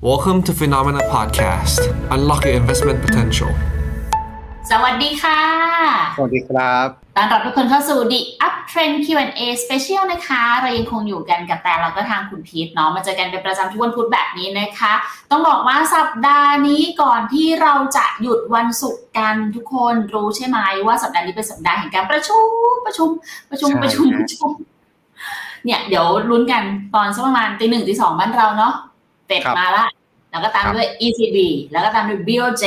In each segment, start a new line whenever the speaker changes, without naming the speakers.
Welcome to Phenomena Podcast. Unlock your investment potential.
สวัสดีค่ะ
สวัสดีครับ
ต้อนรับทุกคนเข้าสู่ The Uptrend Q&A Special นะคะ เรายังคงอยู่กันกับแต่เราก็ทางคุณพีทเนาะ มาเจอกันเป็นประจำทุกวันพุธแบบนี้นะคะ ต้องบอกว่าสัปดาห์นี้ก่อนที่เราจะหยุดวันศุกร์กันทุกคนรู้ใช่ไหมว่าสัปดาห์นี้เป็นสัปดาห์แห่งการประชุมประชุมประชุม
ใช่
ประชุม
ฮะ
ประชุม เนี่ยเดี๋ยวลุ้นกันตอนสักประมาณตีหนึ่งตีสองบ้านเราเนาะ เฟดมาละ แล้วก็ตามด้วย ECB แล้วก็ตามด้วย BOJ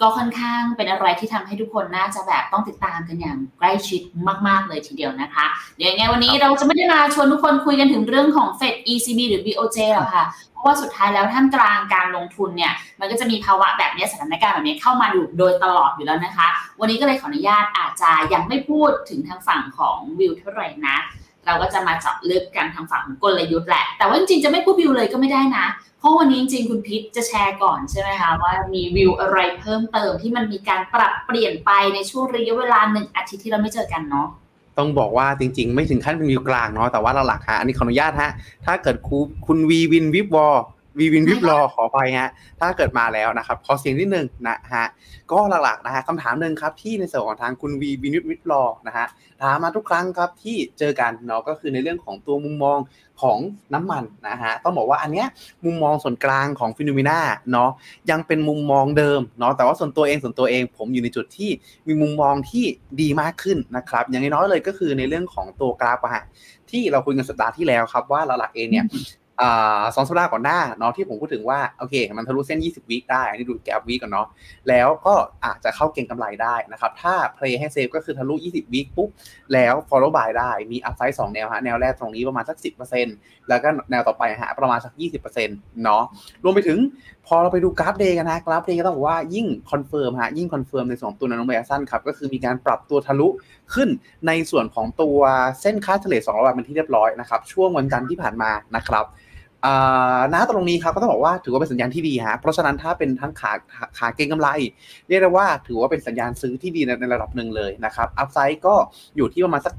ก็ค่อนข้างเป็นอะไรที่ทำให้ทุกคนน่าจะแบบต้องติดตามกันอย่างใกล้ชิดมาก ๆ เลยทีเดียวนะคะ เดี๋ยวยังไงวันนี้เราจะไม่ได้มาชวนทุกคนคุยกันถึงเรื่องของ Fed ECB หรือ BOJ หรอกค่ะ เพราะว่าสุดท้ายแล้วท่ามกลางการลงทุนเนี่ย มันก็จะมีภาวะแบบนี้สถานการณ์แบบนี้เข้ามาอยู่โดยตลอดอยู่แล้วนะคะ วันนี้ก็เลยขออนุญาตอาจจะยังไม่พูดถึงทางฝั่งของวิวเท่าไหร่นะเราก็จะมาเจาะลึกกันทางฝั่งของกลยุทธ์แหละ แต่ว่าจริงๆจะไม่พูดวิวเลยก็ไม่ได้นะ เพราะวันนี้จริงคุณพิษจะแชร์ก่อนใช่ไหมคะว่ามีวิวอะไรเพิ่มเติมที่มันมีการปรับเปลี่ยนไปในช่วงระยะเวลาหนึ่งอาทิตย์ที่เราไม่เจอกันเนาะ
ต้องบอกว่าจริง ๆ ไม่ถึงขั้นเป็นวิวกลางเนาะแต่ว่าหลักๆฮะอันนี้ขออนุญาตฮะถ้าเกิดคุณวีวินวิบวอ วีวินวิบรอขอไปฮะ ถ้าเกิดมาแล้วนะครับ ขอเสียงนิดนึงนะฮะ ก็หลักๆนะฮะคำถามหนึ่งครับที่ในส่วนของทางคุณวีวินวิบรอนะฮะถามมาทุกครั้งครับที่เจอกันเนาะก็คือในเรื่องของตัวมุมมองของน้ำมันนะฮะต้องบอกว่าอันเนี้ยมุมมองส่วนกลางของ Finnomena เนาะยังเป็นมุมมองเดิมเนาะแต่ว่าส่วนตัวเองส่วนตัวเอง ผมอยู่ในจุดที่มีมุมมองที่ดีมากขึ้นนะครับ อย่างน้อยๆเลยก็คือในเรื่องของตัวกราฟอะฮะที่เราคุยกันสัปดาห์ที่แล้วครับว่าหลักๆเองเนี่ยอ่า สองสัปดาห์ก่อนหน้าเนาะที่ผมพูดถึงว่าโอเค มันทะลุเส้น 20 วิได้นนี้ดูกราฟ week ก่อนเนาะแล้วก็อาจจะเข้าเก็งกำไรได้นะครับถ้า play ให้ safe ก็คือทะลุ 20 วิปุ๊บแล้ว follow buy ได้มี upside 2แนวฮะแนวแรกตรงนี้ประมาณสัก 10%แล้วก็แนวต่อไปฮะประมาณสัก 20%เนาะรวมไปถึงพอเราไปดูกราฟ day กันนะกราฟ day ก็ต้องบอกว่ายิ่ง confirm ฮะยิ่ง confirm ในส่วนของตัวนาโนเมสั้นครับก็คือมีการปรับตัวทะลุขึ้นในส่วนของตัวเส้นค่าเฉลี่ย200วันเป็นที่เรียบร้อยนะครับช่วงวันจันทร์ที่ผ่านมานะครับอ่า ณตรงนี้ครับก็ต้องบอกว่าถือว่าเป็นสัญญาณที่ดีฮะเพราะฉะนั้นถ้าเป็นทั้งขาขาเก็งกำไร เรียกได้ว่าถือว่าเป็นสัญญาณซื้อที่ดีในระดับหนึ่งเลยนะครับ upside ก็อยู่ที่ประมาณสัก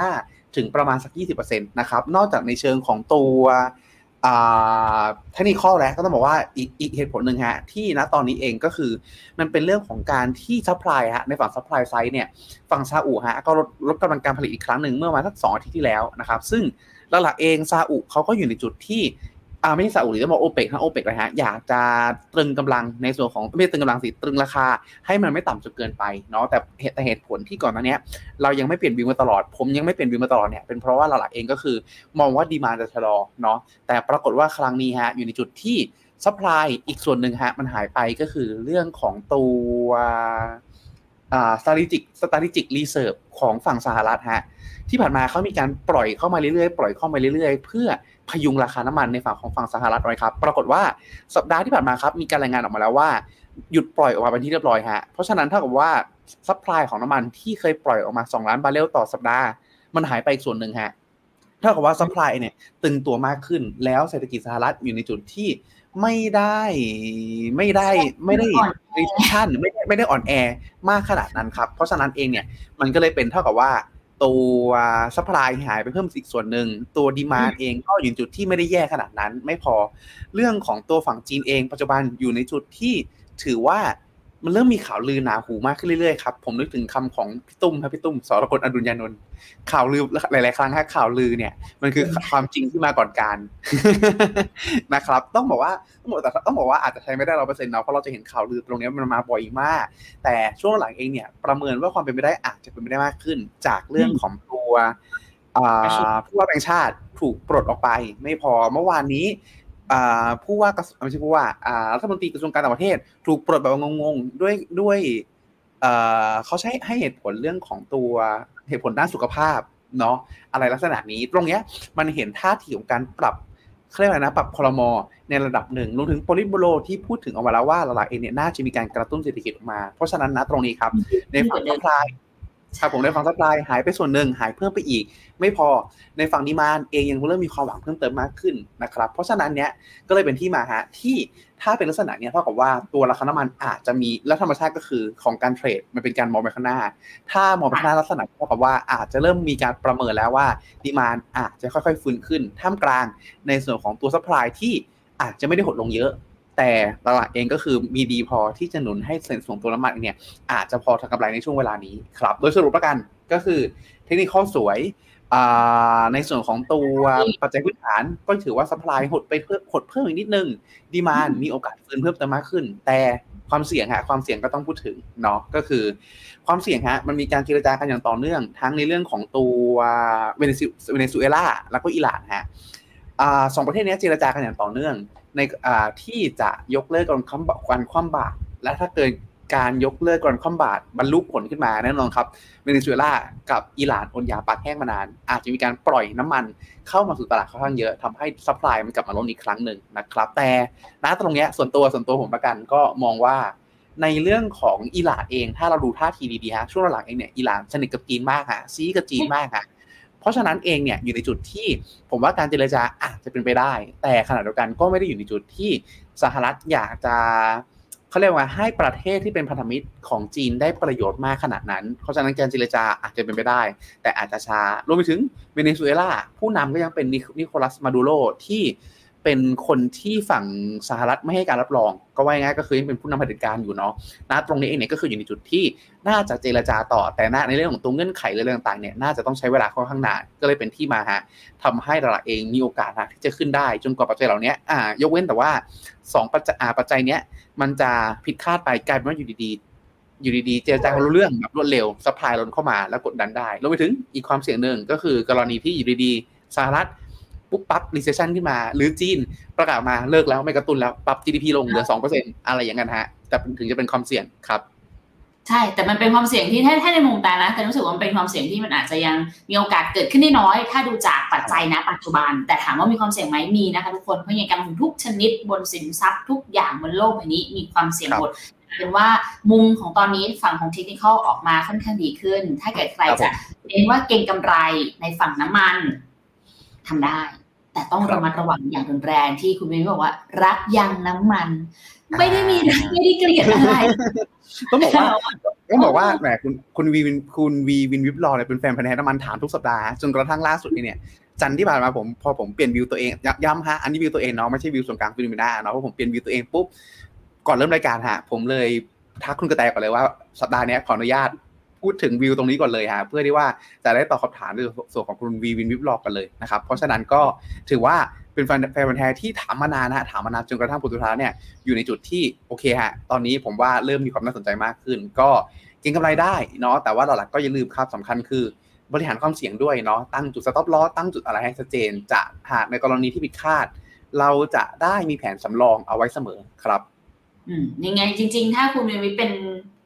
9.5 ถึงประมาณสัก 20%นะครับนอกจากในเชิงของตัวเทคนิคแล้วก็ต้องบอกว่าอีกอีกเหตุผลหนึ่งฮะที่ณตอนนี้เองก็คือมันเป็นเรื่องของการที่ supply ฮะในฝั่ง supply side เนี่ยฝั่งซาอุฮะก็ลดลดกำลังการผลิตอีกครั้งหนึ่งเมื่อมาสักสองอาทิตย์ที่แล้วนะครับซึ่ง หลักๆเองซาอุเขาก็อยู่ในจุดที่อ่าไม่ใช่ซาอุหรือจะบอกโอเปกนะโอเปกเลยฮะอยากจะตรึงกำลังในส่วนของไม่ตรึงกำลังสิตรึงราคา ให้มันไม่ต่ำจนเกินไปเนาะแต่เหตุแต่เหตุผลที่ก่อนหน้านี้เรายังไม่เปลี่ยนวิวมาตลอด ผมยังไม่เปลี่ยนวิวมาตลอดเนี่ยเป็นเพราะว่าหลักๆเองก็คือ มองว่าดีมาจะชะลอเนาะแต่ปรากฏว่าครั้งนี้ฮะอยู่ในจุดที่ซัพพลายอีกส่วนหนึ่งฮะมันหายไปก็คือเรื่องของตัว อ่า strategic strategic reserve ของฝั่งสหรัฐฮะที่ผ่านมาเขามีการปล่อยเข้ามาเรื่อยๆ ปล่อยเข้ามาเรื่อยๆ เพื่อพยุงราคาน้ำมันในฝั่งของฝั่งสหรัฐไว้ครับ ปรากฏว่าสัปดาห์ที่ผ่านมาครับมีการรายงานออกมาแล้วว่าหยุดปล่อยออกมาเป็นที่เรียบร้อยฮะ เพราะฉะนั้นเท่ากับว่า supply ของน้ำมันที่เคยปล่อยออกมา 2 ล้านบาร์เรลต่อสัปดาห์ มันหายไปอีกส่วนหนึ่งฮะ เท่ากับว่า supply เนี่ยตึงตัวมากขึ้นแล้วเศรษฐกิจสหรัฐอยู่ในจุดที่ ไม่ได้ไม่ได้ไม่ได้ recession ไม่ได้ไม่ได้อ่อนแอมากขนาดนั้นครับ เพราะฉะนั้นเองเนี่ยมันก็เลยเป็นเท่ากับว่าตัว supply หายไปเพิ่มอีกส่วนหนึ่ง ตัว demand เองก็อยู่ในจุดที่ไม่ได้แย่ขนาดนั้น ไม่พอเรื่องของตัวฝั่งจีนเองปัจจุบันอยู่ในจุดที่ถือว่า มันเริ่มมีข่าวลือหนาหูมากขึ้นเรื่อยๆครับผมนึกถึงคำของพี่ตุ้มครับพี่ตุ้มสรกลอดุลยานนท์ข่าวลือหลาย ๆ ครั้งฮะข่าวลือเนี่ย มันคือความจริงที่มาก่อนกาลนะครับ ต้องบอกว่าต้องบอกแต่ต้องบอกว่าอาจจะใช้ไม่ได้ร้อเปอร์เซ็นต์เนาะเพราะเราจะเห็นข่าวลือตรงเนี้ยมันมาบ่อยมาก แต่ช่วงหลังเองเนี่ย ประเมินว่าความเป็นไปได้อาจจะเป็นไปได้มากขึ้น จากเรื่องของตัวอ่าผู้ว่าแบงค์ชาติถูกปลดออกไป ไม่พอเมื่อวานนี้อ่า ผู้ว่ากระทรวงไม่ใช่ผู้ว่าอ่ารัฐมนตรีกระทรวงการต่างประเทศ ถูกปลดแบบงงๆด้วยด้วยเอ่อเขาใช้ให้เหตุผลเรื่องของตัวเหตุผลด้านสุขภาพเนาะอะไรลักษณะนี้ตรงเนี้ยมันเห็นท่าทีของการปรับเขาเรียกอะไรนะปรับครม.ในระดับหนึ่งรวมถึงโพลิตบูโรที่พูดถึงออกมาแล้วว่าหลักๆเองเนี่ยน่าจะมีการกระตุ้นเศรษฐกิจออกมา เพราะฉะนั้นนะตรงนี้ครับ ในฝั่ง supply ครับผมในฝั่ง supply หายไปส่วนหนึ่งหายเพิ่มไปอีก ไม่พอในฝั่ง demand เองยังเริ่มมีความหวังเพิ่มเติมมากขึ้นนะครับ เพราะฉะนั้นเนี้ยก็เลยเป็นที่มาฮะที่ถ้าเป็นลักษณะเนี้ยเท่ากับว่าตัวราคาน้ำมันอาจจะมีและธรรมชาติก็คือของการเทรดมันเป็นการมองไปข้างหน้า ถ้ามองไปข้างหน้าลักษณะเท่ากับว่าอาจจะเริ่มมีการประเมินแล้วว่า demand อาจจะค่อยๆฟื้นขึ้นท่ามกลางในส่วนของตัว supply ที่อาจจะไม่ได้หดลงเยอะ แต่ตลาดเองก็คือมีดีพอที่จะหนุนให้ sentiment ตัวน้ำมันเนี่ยอาจจะพอทำกำไรในช่วงเวลานี้ครับ โดยสรุปแล้วกันก็คือเทคนิคก็สวยในส่วนของตัวปัจจัยพื้นฐานก็ถือว่า supply หดไปเพิ่มหดเพิ่มอีกนิดนึง demand มีโอกาสฟื้นเพิ่มเติมมากขึ้น แต่ความเสี่ยงฮะความเสี่ยงก็ต้องพูดถึงเนาะก็คือ ความเสี่ยงฮะมันมีการเจรจากันอย่างต่อเนื่อง ทั้งในเรื่องของตัวเวเนซุเอลาแล้วก็อิหร่านฮะสองประเทศนี้เจรจากันอย่างต่อเนื่อง ในที่จะยกเลิกการคว่ำการคว่ำบาตรและถ้าเกิดการยกเลิกการคว่ำบาตรบรรลุผลขึ้นมาแน่นอนครับเวเนซุเอลากับอิหร่านอดอยากปากแห้งมานาน อาจจะมีการปล่อยน้ำมันเข้ามาสู่ตลาดค่อนข้างเยอะทำให้ supply มันกลับมาลดอีกครั้งหนึ่งนะครับ แต่ณตรงนี้ส่วนตัวส่วนตัวผมประกันก็มองว่าในเรื่องของอิหร่านเองถ้าเราดูท่าทีดีๆฮะช่วงหลังเองเนี่ยอิหร่านสนิทกับจีนมากฮะซีกับจีนมากฮะ เพราะฉะนั้นเองเนี่ยอยู่ในจุดที่ผมว่าการเจรจาอาจจะเป็นไปได้ แต่ขณะเดียวกันก็ไม่ได้อยู่ในจุดที่สหรัฐอยากจะเขาเรียกว่าให้ประเทศที่เป็นพันธมิตรของจีนได้ประโยชน์มากขนาดนั้น เพราะฉะนั้นการเจรจาอาจจะเป็นไปได้ แต่อาจจะช้ารวมไปถึงเวเนซุเอลาผู้นำก็ยังเป็นนิโคลัสมาดูโรที่ เป็นคนที่ฝั่งสหรัฐไม่ให้การรับรอง ก็ว่าง่ายก็คือยังเป็นผู้นำเผด็จการอยู่เนาะนะตรงนี้เองเนี่ยก็คืออยู่ในจุดที่น่าจะเจรจาต่อแต่ในเรื่องของตัวเงื่อนไขเรื่องต่างๆเนี่ยน่าจะต้องใช้เวลาค่อนข้างนานก็เลยเป็นที่มาฮะทำให้ตลาดเองมีโอกาสที่จะขึ้นได้ จนกว่าปัจจัยเหล่านี้อ่ายกเว้นแต่ว่า 2 ปัจจัยปัจจัยเนี้ยมันจะผิดคาดไปกลายเป็นว่าอยู่ดีๆ อยู่ดีๆ เจรจารู้เรื่องแบบรวดเร็วสปายล้นเข้ามาแล้วกดดันได้รวมไปถึงอีกความเสี่ยงหนึ่งก็คือกรณีที่อยู่ดีๆสหรัฐ ปุ๊บปั๊บ recession ขึ้นมา หรือจีนประกาศมาเลิกแล้วไม่กระตุ้นแล้วปรับ GDP ลงเหลือสองเปอร์เซ็นอะไรอย่างนั้นฮะ แต่ถึงจะเป็นความเสี่ยงครับ
ใช่ แต่มันเป็นความเสี่ยงที่ถ้าถ้าในมุมตานะแต่รู้สึกว่ามันเป็นความเสี่ยงที่มันอาจจะยังมีโอกาสเกิดขึ้นได้น้อย ถ้าดูจากปัจจัยนะปัจจุบัน แต่ถามว่ามีความเสี่ยงไหมมีนะคะทุกคนเพราะอย่างการลงทุนทุกชนิดบนสินทรัพย์ทุกอย่างบนโลกใบนี้มีความเสี่ยงหมดเป็นว่ามุมของตอนนี้ฝั่งของเทคนิคออกมาค่อนข้างดีขึ้น ถ้าเกิดใครจะเน้นว่าเก่งกำไรในฝั่งน้ำมันทำได้ แต่ต้องระมัดระวังอย่างรุนแรงที่คุณวินบอกว่า รักยังน้ำมัน ไม่ได้มีไม่ได้เกลียดอะไร
ต้องบอกว่าต้องบอกว่าแหมคุณคุณวีวินคุณวีวินวิบลอเนี่ยเป็นแฟนพันธุ์แท้น้ำมันถามทุกสัปดาห์จนกระทั่งล่าสุดนี่เนี่ยจันที่ผ่านมาผมพอผมเปลี่ยนวิวตัวเองย้ำฮะอันนี้วิวตัวเองเนาะไม่ใช่วิวส่วนกลางฟิลิปปินส์เนาะเพราะผมเปลี่ยนวิวตัวเองปุ๊บก่อนเริ่มรายการฮะผมเลยทักคุณกระแตก่อนเลยว่าสัปดาห์นี้ขออนุญาต พูดถึงวิวตรงนี้ก่อนเลยฮะเพื่อที่ว่าจะได้ตอบคำถามในส่วนของคุณวีวินวิบลอกกันเลยนะครับเพราะฉะนั้นก็ถือว่าเป็นแฟนแฟนแท้ที่ถามมานานนะถามมานานจนกระทั่งผลสุดท้าเนี่ยอยู่ในจุดที่โอเคฮะตอนนี้ผมว่าเริ่มมีความน่าสนใจมากขึ้น ก็เก็งกำไรได้เนาะแต่ว่าหลักๆก็อย่าลืมครับสำคัญคือบริหารความเสี่ยงด้วยเนาะตั้งจุดสต็อปลอตั้งจุดอะไรให้ชัดเจน จะหากในกรณีที่ผิดคาด เราจะได้มีแผนสำรองเอาไว้เสมอครับ
อืมยังไงจริง ๆ ถ้าคุณวิเป็น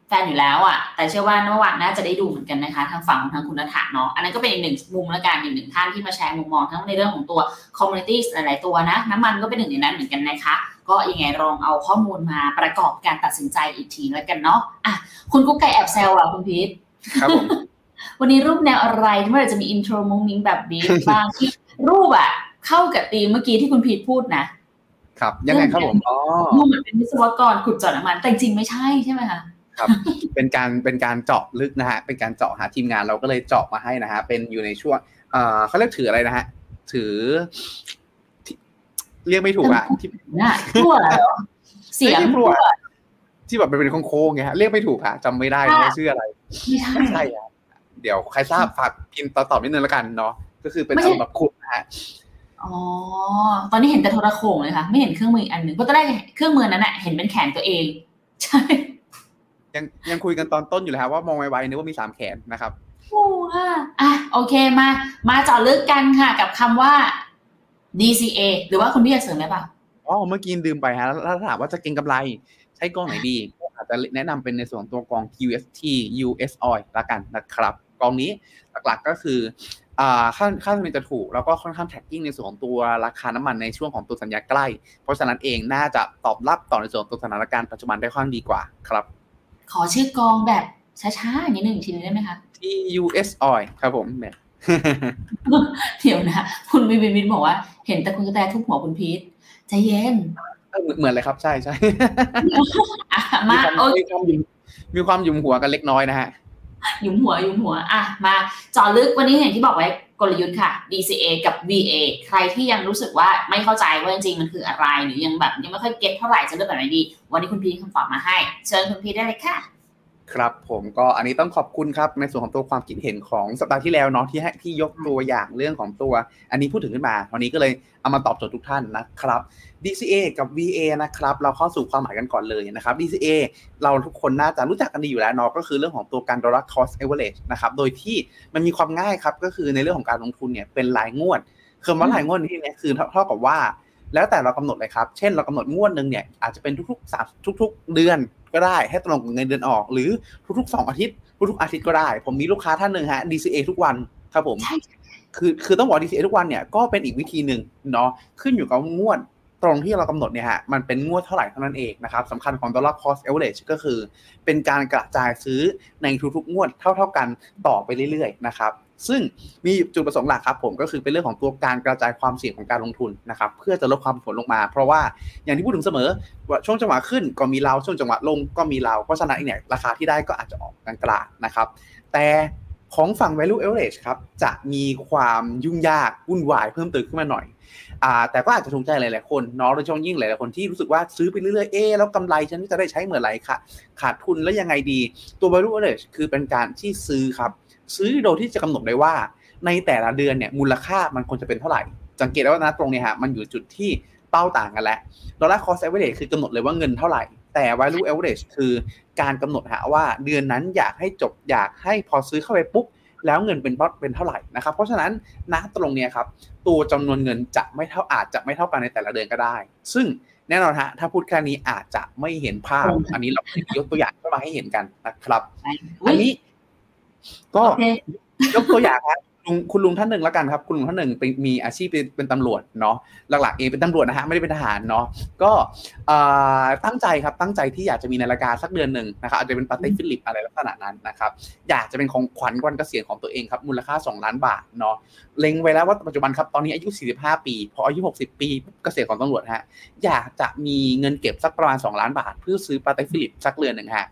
แฟนอยู่แล้วอะ แต่เชื่อว่าเมื่อวานน่าจะได้ดูเหมือนกันนะคะ ทางฝั่งของทางคุณนัฐาเนาะอันนั้นก็เป็นอีกหนึ่งมุมและการอีกหนึ่งท่านที่มาแชร์มุมมองทั้งในเรื่องของตัว commodity หลายๆตัวนะ น้ำมันก็เป็นหนึ่งในนั้นเหมือนกันนะคะ ก็ยังไงลองเอาข้อมูลมาประกอบการตัดสินใจอีกทีแล้วกันเนาะอะคุณกุ๊กไก่แอบแซวอะคุณพีท
ครับผม
วันนี้รูปแนวอะไรที่มันจะมี intro มุ้งมิ้งแบบนี้บ้างที่รูปอะเข้ากับธีมเมื่อกี้ที่คุณพีทพูดนะ
ครับ ยังไงครับผมอ๋อ
รูปเหมือนเป็นวิศวกรขุดเจาะน้ำมันแต่จริงไม่ใช่ใช่ไหมคะ
ครับ เป็นการเป็นการเจาะลึกนะฮะ เป็นการเจาะหาทีมงานเราก็เลยเจาะมาให้นะฮะ เป็นอยู่ในช่วงเอ่อเขาเรียกถืออะไรนะฮะ ถือ เรียกไม่ถูกอะ
ที่น่ะทั่วเหรอเสียงทั่ว
ที่แบบเป็นโค้งๆไงฮะ เรียกไม่ถูกค่ะจำไม่ได้ว่าชื่ออะไร ไม่ใช่อะเดี๋ยวใครทราบฝากพิมพ์ตอบนิดนึงแล้วกันเนาะ ก็คือเป็นแบบขุดนะฮะ
อ๋อ ตอนนี้เห็นแต่โทรโขงเลยค่ะ ไม่เห็นเครื่องมืออันหนึ่งเพราะตอนแรกเครื่องมือนั้นอะเห็นเป็นแขนตัวเอง ใช่
ยังยังคุยกันตอนต้นอยู่เลยครับว่ามองไวๆนึกว่ามีสามแขนนะครับ
โอ้ค่ะอะโอเคมา มาเจาะลึกกันค่ะกับคำว่า DCA หรือว่าคุณพี่จะเสริมไหมป่ะ
อ๋อเมื่อกี้ดื่มไปฮะแล้วถามว่าจะเก็งกำไร ใช้กองไหนดีอาจจะแนะนำเป็นในส่วนตัวกอง QST US Oil ละกันนะครับ กองนี้หลักๆก็คือค่าค่าธรรมเนียมจะถูก แล้วก็ค่อนข้างแท็กกิ้งในส่วนของตัวราคาน้ำมันในช่วงของตัวสัญญาใกล้ เพราะฉะนั้นเองน่าจะตอบรับต่อในส่วนตัวสถานการณ์ปัจจุบันได้ค่อนข้างดีกว่าครับ
ขอชื่อกองแบบช้าๆนิดหนึ่งทีนึงได้ไหมคะ
ที่ US Oil ครับผมเนี่ย
เดี๋ยวนะ คุณวิวินวินบอกว่า เห็นแต่คุณกระแตทุกหัวคุณพีทใจเย็น
เหมือนเลยครับใช่ใช่
มาโอ้ย
มีความยุ่มหัวกันเล็กน้อยนะฮะ
ห ยุมหัวหยุมหัวอะมาจอลึกวันนี้อย่างที่บอกไว้กลยุทธ์ค่ะ DCA กับ VA ใครที่ยังรู้สึกว่าไม่เข้าใจว่าจริงๆมันคืออะไร หรือยังแบบยังไม่ค่อยเก็ตเท่าไหร่จะเลือกแบบไหนดี วันนี้คุณพีคำตอบมาให้ เชิญคุณพีได้เลยค่ะ
ครับผมก็อันนี้ต้องขอบคุณครับในส่วนของตัวความคิดเห็นของสัปดาห์ที่แล้วเนาะที่ให้ที่ยกตัวอย่างเรื่องของตัว อันนี้พูดถึงขึ้นมาวันนี้ก็เลยเอามาตอบโจทย์ทุกท่านนะครับ DCA กับ VA นะครับเราเข้าสู่ความหมายกันก่อนเลยนะครับ DCA เราทุกคนน่าจะรู้จักกันดีอยู่แล้วเนาะก็คือเรื่องของตัวการ dollar cost average นะครับโดยที่มันมีความง่ายครับก็คือในเรื่องของการลงทุนเนี่ยเป็นรายงวดคือว่ารายงวดที่นี้คือเท่ากับว่า แล้วแต่เรากำหนดเลยครับ เช่นเรากำหนดงวดหนึ่งเนี่ยอาจจะเป็นทุกๆสามทุก ๆ เดือนก็ได้ให้ตรงกับเงินเดือนออก หรือทุกๆสองอาทิตย์ทุกๆอาทิตย์ก็ได้ ผมมีลูกค้าท่านหนึ่งฮะ DCA ทุกวันครับผม
ใช่
คือคือต้องบอก DCA ทุกวันเนี่ยก็เป็นอีกวิธีหนึ่งเนาะขึ้นอยู่กับงวดตรงที่เรากำหนดเนี่ยฮะมันเป็นงวดเท่าไหร่เท่านั้นเองนะครับสำคัญของ dollar cost average ก็คือ เป็นการกระจายซื้อในทุกๆ งวดเท่า ๆกันต่อไปเรื่อยๆนะครับ ซึ่งมีจุดประสงค์หลักครับผมก็คือเป็นเรื่องของตัวการกระจายความเสี่ยงของการลงทุนนะครับเพื่อจะลดความผลลงมา เพราะว่าอย่างที่พูดถึงเสมอว่าช่วงจังหวะขึ้นก็มีเราช่วงจังหวะลงก็มีเราเพราะฉะนั้นเนี่ยราคาที่ได้ก็อาจจะออกกลางๆนะครับ แต่ของฝั่ง value average ครับจะมีความยุ่งยากวุ่นวายเพิ่มเติมขึ้นมาหน่อยอ่าแต่ก็อาจจะถูกใจหลาย ๆ คนเนาะโดยเฉพาะยิ่งหลาย ๆ คนที่รู้สึกว่าซื้อไปเรื่อย ๆ เอ๊แล้วกำไรฉันจะได้ใช้เมื่อไหร่ค่ะ ขาดทุนแล้วยังไงดีตัว value average คือเป็นการที่ซื้อครับ ซื้อโดยที่จะกำหนดได้ว่า ในแต่ละเดือนเนี่ยมูลค่ามันควรจะเป็นเท่าไหร่ สังเกตได้ว่านะตรงเนี้ฮะมันอยู่จุดที่เป้าต่างกันแล้ว dollar cost average คือกำหนดเลยว่าเงินเท่าไหร่ แต่ value average คือการกำหนดฮะว่าเดือนนั้นอยากให้จบอยากให้พอซื้อเข้าไปปุ๊บแล้วเงินเป็นเป็นเท่าไหร่นะครับ เพราะฉะนั้นณตรงเนี้ยครับตัวจำนวนเงินจะไม่เท่าอาจจะไม่เท่ากันในแต่ละเดือนก็ได้ ซึ่งแน่นอนฮะถ้าพูดแค่นี้อาจจะไม่เห็นภาพ อันนี้เรายกตัวอย่างขึ้นมาให้เห็นกันนะครับ อันนี้ ก็
โอเค
ยกตัวอย่างครับลุงคุณลุงท่านหนึ่งแล้วกันครับ คุณลุงท่านหนึ่งเป็นมีอาชีพเป็นเป็นตำรวจเนาะหลักๆเองเป็นตำรวจนะฮะไม่ได้เป็นทหารเนาะก็เอ่อตั้งใจครับตั้งใจที่อยากจะมีนาฬิกาสักเรือนหนึ่งนะครับอาจจะเป็น Patek Philippe อะไรลักษณะนั้นนะครับ อยากจะเป็นของขวัญวันเกษียณของตัวเองครับมูลค่า 2 ล้านบาทเนาะเล็งไว้แล้วว่าปัจจุบันครับตอนนี้อายุ 45 ปีพออายุ 60 ปีเกษียณของตำรวจฮะอยากจะมีเงินเก็บสักประมาณ 2 ล้านบาท เพื่อซื้อ Patek Philippe สักเรือนหนึ่งฮะ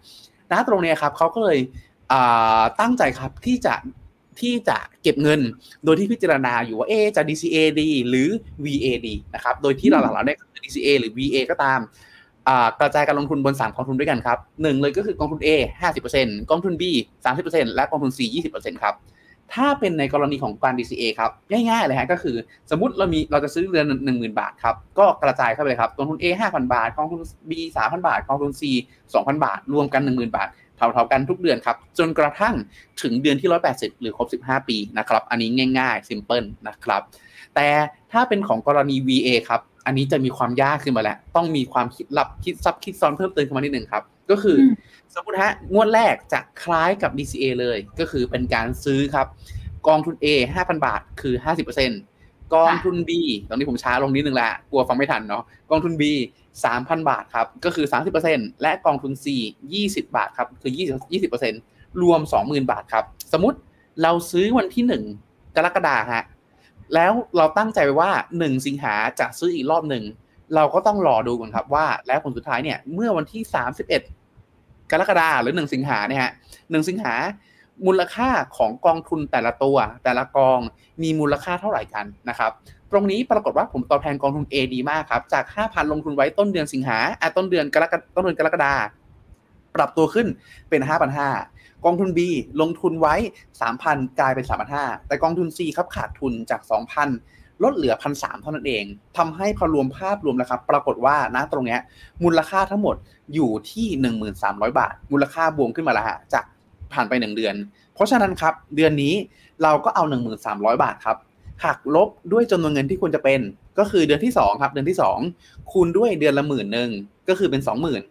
ณตรงเนี้ยครับเขาก็เลยอ่า ตั้งใจครับที่จะที่จะเก็บเงิน โดยที่พิจารณาอยู่ว่าเอะจะ DCA ดีหรือ VA ดีนะครับ โดยที่หลักๆเราได้คือ DCA หรือ VA ก็ตามอ่ากระจายการลงทุนบน 3 กองทุนด้วยกันครับหนึ่งเลยก็คือกองทุน A 50%กองทุน B 30%และกองทุน C 20%ครับถ้าเป็นในกรณีของการ DCA ครับง่ายๆเลยฮะก็คือ สมมติเรามีเราจะซื้อเดือนหนึ่งหมื่นบาทครับก็กระจายเข้าไปเลยครับกองทุน A 5,000 บาทกองทุน B 3,000 บาทกองทุน C 2,000 บาท รวมกัน 10,000 บาท เท่าๆกันทุกเดือนครับ จนกระทั่งถึงเดือนที่ 180 หรือครบ 15 ปีนะครับ อันนี้ง่ายๆ ซิมเพิลนะครับ แต่ถ้าเป็นของกรณี VA ครับ อันนี้จะมีความยากขึ้นมาแล้ว ต้องมีความคิดลับคิดซับคิดซ้อนเพิ่มเติมขึ้นมานิดหนึ่งครับ ก็คืออ
ม
สมมติฮะงวดแรกจะคล้ายกับ DCA เลย ก็คือเป็นการซื้อครับ กองทุน A 5,000 บาท คือ 50% กองทุน B ตอนนี้ผมช้าลงนิดนึงละกลัวฟังไม่ทันเนาะกองทุน B 3,000 บาทครับ ก็คือ 30%และกองทุน C 20 บาทครับ คือ 20 20%รวม 20,000 บาทครับ สมมติเราซื้อวันที่ 1 กรกฎาฮะแล้วเราตั้งใจไว้ว่า 1 สิงหาจะซื้ออีกรอบหนึ่ง เราก็ต้องรอดูก่อนครับว่า แล้วผลสุดท้ายเนี่ย เมื่อวันที่ 31 กรกฎาหรือ 1 สิงหาเนี่ยฮะ1สิงหา มูลค่าของกองทุนแต่ละตัว แต่ละกองมีมูลค่าเท่าไหร่กันนะครับตรงนี้ปรากฏว่าผมตอบแทนกองทุน A ดีมากครับจาก 5,000 ลงทุนไว้ต้นเดือนสิงหาอะต้นเดือนกรกฎต้นเดือนกรกฎาปรับตัวขึ้นเป็น 5,500 กองทุน B ลงทุนไว้ 3,000 กลายเป็น 3,500 แต่กองทุน C ครับขาดทุนจาก 2,000 ลดเหลือ 1,300 เท่านั้นเองทำให้พอรวมภาพรวมแล้วครับ ปรากฏว่านะตรงนี้มูลค่าทั้งหมดอยู่ที่ 1,300 บาท มูลค่าบวมขึ้นมาแล้วฮะจาก ผ่านไป1เดือน เพราะฉะนั้นครับ เดือนนี้เราก็เอา1,300บาทครับหักลบด้วยจำนวนเงินที่ควรจะเป็น ก็คือเดือนที่2ครับ เดือนที่2คูณด้วยเดือนละหมื่นหนึ่งก็คือเป็น20,000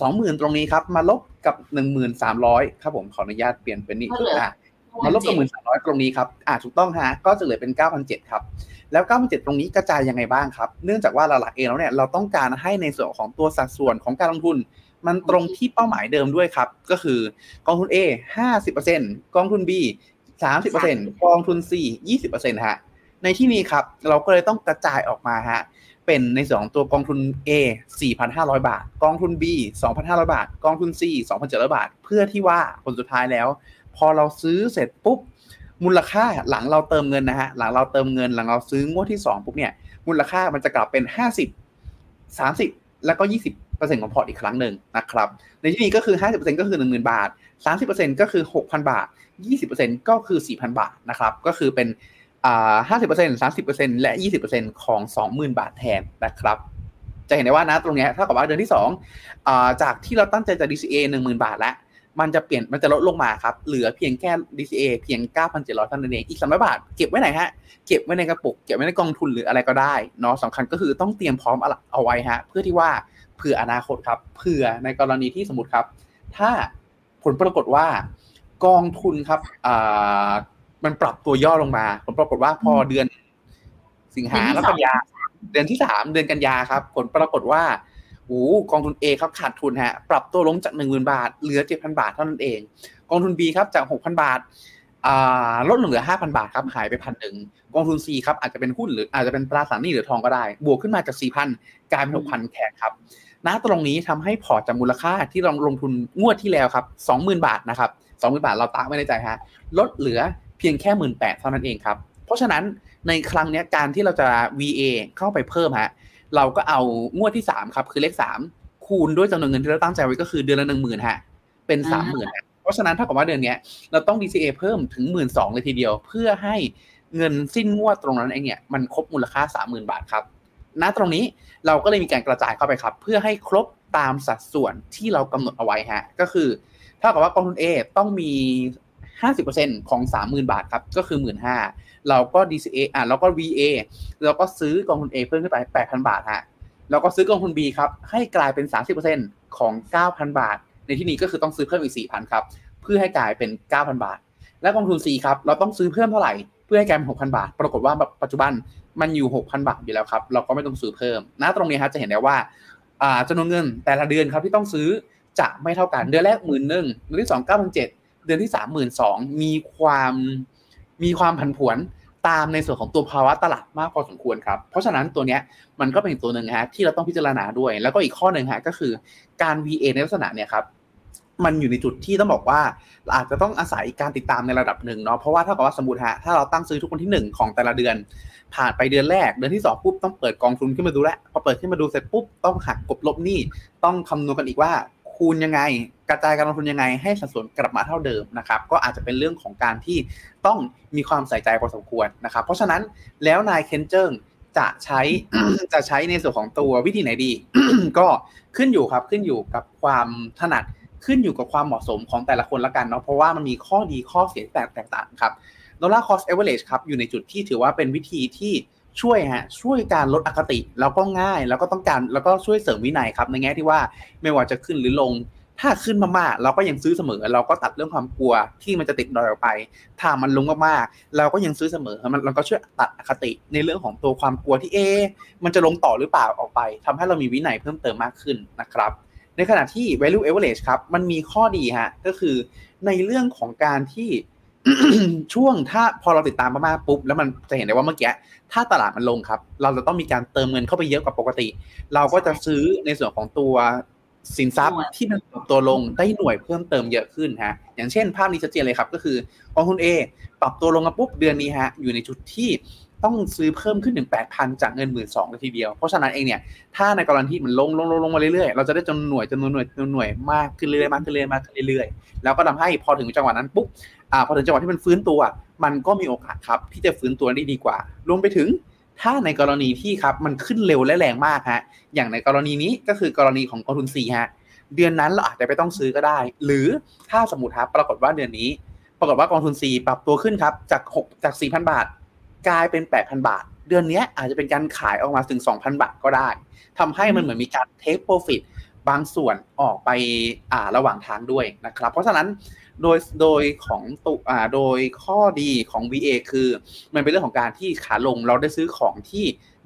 20,000ตรงนี้ครับ มาลบกับ1,300ครับผมขออนุญาตเปลี่ยนเป็นนี่
ก็เหลือ
อะมาลบกับ1,300ตรงนี้ครับอ่าถูกต้องฮะก็จะเหลือเป็น9,700ครับแล้ว 9,700ตรงนี้กระจายยังไงบ้างครับ เนื่องจากว่าหลักๆเองแล้วเนี่ย เราต้องการให้ในส่วนของตัวสัดส่วนของการลงทุน มันตรงที่เป้าหมายเดิมด้วยครับ ก็คือกองทุน A 50%กองทุน B 30%กองทุน C 20%ฮะในที่นี้ครับ เราก็เลยต้องกระจายออกมาฮะเป็นในส่วนของตัวกองทุน A 4,500 บาท กองทุน B 2,500 บาท กองทุน C 2,700 บาท เพื่อที่ว่าผลสุดท้ายแล้ว พอเราซื้อเสร็จปุ๊บ มูลค่าหลังเราเติมเงินนะฮะหลังเราเติมเงินหลังเราซื้องวดที่สองปุ๊บเนี่ย มูลค่ามันจะกลับเป็นห้าสิบสามสิบแล้วก็ยี่ เปอร์เซ็นต์ของพอร์ตอีกครั้งหนึ่งนะครับ ในที่นี้ก็คือห้าสิบเปอร์เซ็นต์ก็คือหนึ่งหมื่นบาทสามสิบเปอร์เซ็นต์ก็คือหกพันบาทยี่สิบเปอร์เซ็นต์ก็คือสี่พันบาทนะครับ ก็คือเป็นอ่าห้าสิบเปอร์เซ็นต์สามสิบเปอร์เซ็นต์และยี่สิบเปอร์เซ็นต์ของสองหมื่นบาทแทนนะครับ จะเห็นได้ว่านะตรงนี้เท่ากับว่าเดือนที่สองอาจากที่เราตั้งใจจะ DCA หนึ่งหมื่นบาทแล้ว มันจะเปลี่ยนมันจะลดลงมาครับ เหลือเพียงแค่ DCA เพียง 9,700เท่านั้นเอง อีก 300 บาท เก็บไว้ไหนฮะ เก็บไว้ในกระปุก เก็บไว้ในกองทุนหรืออะไรก็ได้เนาะสำคัญก็คือต้องเตรียมพร้อมเอาไว้ฮะ เพื่อที่ว่า เผื่ออนาคตครับเผื่อในกรณีที่สมมติครับ ถ้าผลปรากฏว่ากองทุนครับอ่ามันปรับตัวย่อลงมา ผลปรากฏว่าพอเดือนสิงหาแล้วกันยา เดือนที่สามเดือนกันยาครับ ผลปรากฏว่าโอ้กองทุน A ครับขาดทุนฮะปรับตัวลงจากหนึ่งหมื่นบาท เหลือเจ็ดพันบาทเท่านั้นเอง กองทุน B ครับจากหกพันบาทอ่าลดลงเหลือห้าพันบาทครับหายไปพันหนึ่งกองทุน C ครับอาจจะเป็นหุ้นหรืออาจจะเป็นตราสารหนี้หรือทองก็ได้ บวกขึ้นมาจากสี่พันกลายเป็นหกพันแขกครับ ณตรงนี้ทำให้พอร์ตจากมูลค่าที่เราลงทุนงวดที่แล้วครับสองหมื่นบาทนะครับสองหมื่นบาทเราตามไว้ในใจฮะลดเหลือเพียงแค่หมื่นแปดเท่านั้นเองครับ เพราะฉะนั้นในครั้งนี้การที่เราจะ VA เข้าไปเพิ่มฮะเราก็เอางวดที่3ครับคือเลข3คูณด้วยจำนวนเงินที่เราตั้งใจไว้ก็คือเดือนละหนึ่งหมื่นฮะเป็นสามหมื่นเพราะฉะนั้นถ้ากับว่าเดือนนี้เราต้อง DCA เพิ่มถึงหมื่นสองเลยทีเดียว เพื่อให้เงินสิ้นงวดตรงนั้นเองเนี่ยมันครบมูลค่าสามหมื่นบาทครับ ณตรงนี้เราก็เลยมีการกระจายเข้าไปครับ เพื่อให้ครบตามสัดส่วนที่เรากำหนดเอาไว้ฮะก็คือถ้ากับว่ากองทุน A ต้องมี 50%ของ 30,000 บาทครับ ก็คือ 15,000เราก็ DCA อะเราก็ VA เราก็ซื้อกองทุน A เพิ่มขึ้นไป 8,000 บาทฮะแล้วก็ซื้อกองทุน B ครับ ให้กลายเป็น 30%ของ 9,000 บาท ในที่นี้ก็คือต้องซื้อเพิ่มอีก 4,000 ครับ เพื่อให้กลายเป็น 9,000 บาท และกองทุน C ครับ เราต้องซื้อเพิ่มเท่าไหร่ พื่อให้กลายเป็น6,000บาท ปรากฏว่าแบบปัจจุบันมันอยู่6,000บาทอยู่แล้วครับ เราก็ไม่ต้องซื้อเพิ่มณตรงนี้ครับจะเห็นได้ว่าจำนวนเงินแต่ละเดือนครับที่ต้องซื้อจะไม่เท่ากันเดือนแรกหมื่นหนึ่งเดือนที่สองเก้าพันเจ็ดเดือนที่สามหมื่นสองมีความมีความผันผวนตามในส่วนของตัวภาวะตลาดมากพอสมควรครับ เพราะฉะนั้นตัวเนี้ยมันก็เป็นตัวหนึ่งฮะที่เราต้องพิจารณาด้วย แล้วก็อีกข้อหนึ่งฮะก็คือการ VA ในลักษณะเนี่ยครับ มันอยู่ในจุดที่ต้องบอกว่าอาจจะต้องอาศัยการติดตามในระดับหนึ่งเนาะเพราะว่าถ้ากับว่าสมมติฮะถ้าเราตั้งซื้อทุกวันที่ 1 ของแต่ละเดือน ผ่านไปเดือนแรก เดือนที่2ปุ๊บต้องเปิดกองทุนขึ้นมาดูแลพอเปิดขึ้นมาดูเสร็จปุ๊บต้องหักกบลบหนี้ต้องคำนวณกันอีกว่าคูณยังไง กระจายการลงทุนยังไง ให้สัดส่วนกลับมาเท่าเดิมนะครับก็อาจจะเป็นเรื่องของการที่ต้องมีความใส่ใจพอสมควรนะครับเพราะฉะนั้นแล้วใน ายเคนเ จริงจะใช้จะใช้ในส่วนของตัววิธีไหนดี ก็ขึ้นอยู่ครับขึ้นอยู่กับความถนัด ขึ้นอยู่กับความเหมาะสมของแต่ละคนละกันเนาะเพราะว่ามันมีข้อดีข้อเสียแตกแตกต่างครับ dollar cost average ครับอยู่ในจุดที่ถือว่าเป็นวิธีที่ช่วยฮะช่วยการลดอคติแล้วก็ง่าย แล้วก็ต้องการแล้วก็ช่วยเสริมวินัยครับในแง่ที่ว่าไม่ว่าจะขึ้นหรือลง ถ้าขึ้นมากๆเราก็ยังซื้อเสมอ เราก็ตัดเรื่องความกลัวที่มันจะติดดอยออกไป ถ้ามันลงมากๆเราก็ยังซื้อเสมอมันเราก็ช่วยตัดอคติในเรื่องของตัวความกลัวที่เอ มันจะลงต่อหรือเปล่าออกไปทำให้เรามีวินัยเพิ่มเติมมากขึ้นนะครับ ในขณะที่ value average ครับ มันมีข้อดีฮะ ก็คือในเรื่องของการที่ช่วงถ้าพอเราติดตามมากๆปุ๊บ แล้วมันจะเห็นได้ว่าเมื่อกี้ถ้าตลาดมันลงครับ เราจะต้องมีการเติมเงินเข้าไปเยอะกว่าปกติ เราก็จะซื้อในส่วนของตัวสินทรัพย์ที่มันปรับตัวลงได้หน่วยเพิ่มเติมเยอะขึ้นฮะ อย่างเช่น ภาพนี้ชัดเจนเลยครับ ก็คือกองทุน A ปรับตัวลงมาปุ๊บเดือนนี้ฮะ อยู่ในจุดที่ ต้องซื้อเพิ่มขึ้นถึง8,000จากเงินหมื่นสองเลยทีเดียว เพราะฉะนั้นเองเนี่ยถ้าในกรณีที่มันลงลงลงลงมาเรื่อยๆเราจะได้จำนวนหน่วยจำนวนหน่วยจำนวนหน่วยมากขึ้นเรื่อยๆมากขึ้นเรื่อยๆมากขึ้นเรื่อยๆแล้วก็ทำให้พอถึงจังหวะนั้นปุ๊บอ่าพอถึงจังหวะที่มันฟื้นตัว มันก็มีโอกาสครับที่จะฟื้นตัวได้ดีกว่า รวมไปถึงถ้าในกรณีที่ครับมันขึ้นเร็วและแรงมากฮะอย่างในกรณีนี้ก็คือกรณีของกองทุน C ฮะเดือนนั้นเราอาจจะไม่ต้องซื้อก็ได้ หรือถ้าสมมติครับปรากฏว่าเดือนนี้ ปรากฏว่ากองทุน C ปรับตัวขึ้นครับจาก6จาก4,000 บาท กลายเป็น8,000บาท เดือนนี้อาจจะเป็นการขายออกมาถึง2,000บาทก็ได้ทำให้มันเหมือนมีการเทคโปรฟิตบางส่วนออกไปอ่าระหว่างทางด้วยนะครับ เพราะฉะนั้นโดยโดยของตุอ่าโดยข้อดีของ VA คือ มันเป็นเรื่องของการที่ขาลงเราได้ซื้อของที่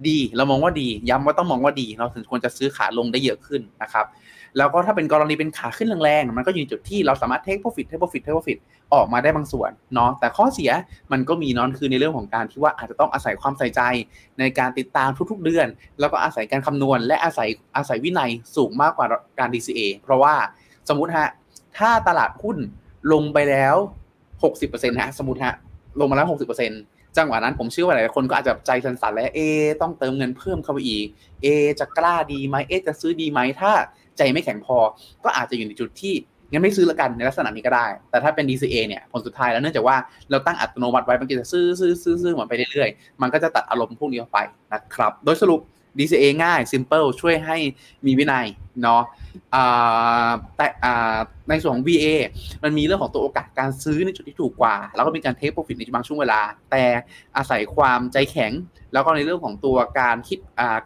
ดี เรามองว่าดี ย้ำว่าต้องมองว่าดี เราถึงควรจะซื้อขาลงได้เยอะขึ้นนะครับ แล้วก็ถ้าเป็นกรณีเป็นขาขึ้นแรงๆมันก็อยู่จุดที่เราสามารถ take profit take profit take profit ออกมาได้บางส่วนเนาะแต่ข้อเสียมันก็แน่นอนคือในเรื่องของการที่ว่าอาจจะต้องอาศัยความใส่ใจในการติดตามทุกๆเดือน แล้วก็อาศัยการคำนวณ และอาศัยอาศัยวินัยสูงมากกว่าการ DCA เพราะว่าสมมติฮะถ้าตลาดหุ้นลงไปแล้วหกสิบเปอร์เซ็นต์ฮะสมมติฮะลงมาแล้วหกสิบเปอร์เซ็นต์จังหวะนั้นผมเชื่อว่าหลายคนก็อาจจะใจสั่นๆแล้วเอ ต้องเติมเงินเพิ่มเข้าไปอีกเอจะกล้าดีไหมเอจะซื้อดีไหมถ้า ใจไม่แข็งพอ ก็อาจจะอยู่ในจุดที่งั้นไม่ซื้อละกันในลักษณะนี้ก็ได้ แต่ถ้าเป็น DCA เนี่ยผลสุดท้ายแล้วเนื่องจากว่าเราตั้งอัตโนมัติไว้มันก็จะซื้อซื้อซื้อซื้อเหมือนไปเรื่อยๆ มันก็จะตัดอารมณ์พวกนี้ออกไปนะครับ โดยสรุป DCA ง่าย simple ช่วยให้มีวินัยเนาะ แต่ในส่วนของ VA มันมีเรื่องของตัวโอกาสการซื้อในจุดที่ถูกกว่า แล้วก็มีการเทคโปรฟิตในบางช่วงเวลา แต่อาศัยความใจแข็ง แล้วก็ในเรื่องของตัวการคิด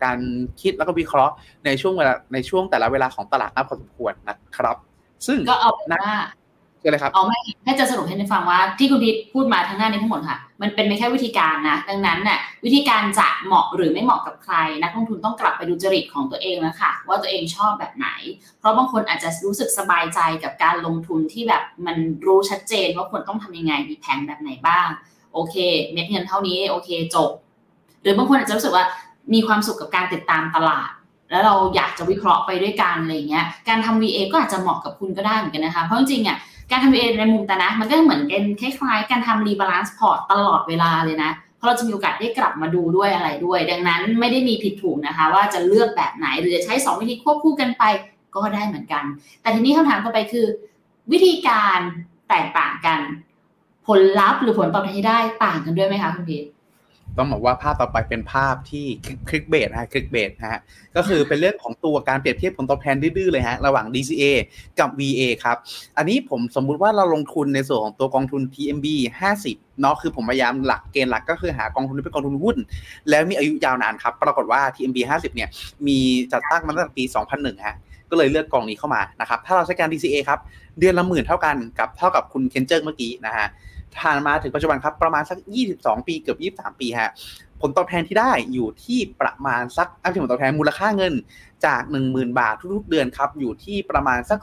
การคิดแล้วก็วิเคราะห์ในช่วงเวลาในช่วงแต่ละเวลาของตลาดนับพอสมควรนะครับ ซึ่ง
ก็เอาเป็นว่า
คืออะไรครับ
เอาไม่ให้จะสรุปให้ฟังว่าที่คุณพิทพูดมาทั้งหน้านี้ทั้งหมดค่ะ มันเป็นไม่แค่วิธีการนะ ดังนั้นน่ะวิธีการจะเหมาะหรือไม่เหมาะกับใคร นักลงทุนต้องกลับไปดูจริตของตัวเองแล้วค่ะ ว่าตัวเองชอบแบบไหน เพราะบางคนอาจจะรู้สึกสบายใจกับการลงทุนที่แบบมันรู้ชัดเจนว่าควรต้องทำยังไงมีแผนแบบไหนบ้าง โอเค เม็ดเงินเท่านี้โอเคจบ หรือบางคนอาจจะรู้สึกว่ามีความสุขกับการติดตามตลาด แล้วเราอยากจะวิเคราะห์ไปด้วยกันอะไรเงี้ย การทำ VA ก็อาจจะเหมาะกับคุณก็ได้เหมือนกันนะคะ เพราะจริงๆอะการทำ VA ในมุมแต่นะ มันก็เหมือนเป็นคล้ายๆ การทำ rebalance พอร์ตตลอดเวลาเลยนะ เพราะเราจะมีโอกาสได้กลับมาดูด้วยอะไรด้วย ดังนั้นไม่ได้มีผิดถูกนะคะ ว่าจะเลือกแบบไหนหรือจะใช้ 2 วิธีควบคู่กันไปก็ได้เหมือนกัน แต่ทีนี้คำถามต่อไปคือ วิธีการแตกต่างกัน ผลลัพธ์หรือผลตอบแทนที่ได้ต่างกันด้วยไหมคะคุณพีท
ต้องบอกว่าภาพต่อไปเป็นภาพที่คลิกเบสฮะคลิกเบสฮะก็คือเป็นเรื่องของตัวการเปรียบเทียบผลตอบแทนดื้อเลยฮะระหว่าง DCA กับ VA ครับ อันนี้ผมสมมุติว่าเราลงทุนในส่วนของตัวกองทุน TMB 50เนาะคือผมพยายามหลักเกณฑ์หลักก็คือหากองทุนที่เป็นกองทุนหุ้น แล้วมีอายุยาวนานครับ ปรากฏว่า TMB 50เนี่ยมีจัดตั้งมาตั้งแต่ปี 2001ฮะก็เลยเลือกกองนี้เข้ามานะครับถ้าเราใช้การ DCA ครับเดือนละหมื่นเท่ากันกับเท่ากับคุณเคนเจอร์เมื่อกี้นะฮะ ผ่านมาถึงปัจจุบันครับประมาณสัก 22 ปีเกือบ 23 ปีฮะผลตอบแทนที่ได้อยู่ที่ประมาณสักอัพผลตอบแทนมูลค่าเงินจาก 10,000 บาททุกๆเดือนครับอยู่ที่ประมาณสัก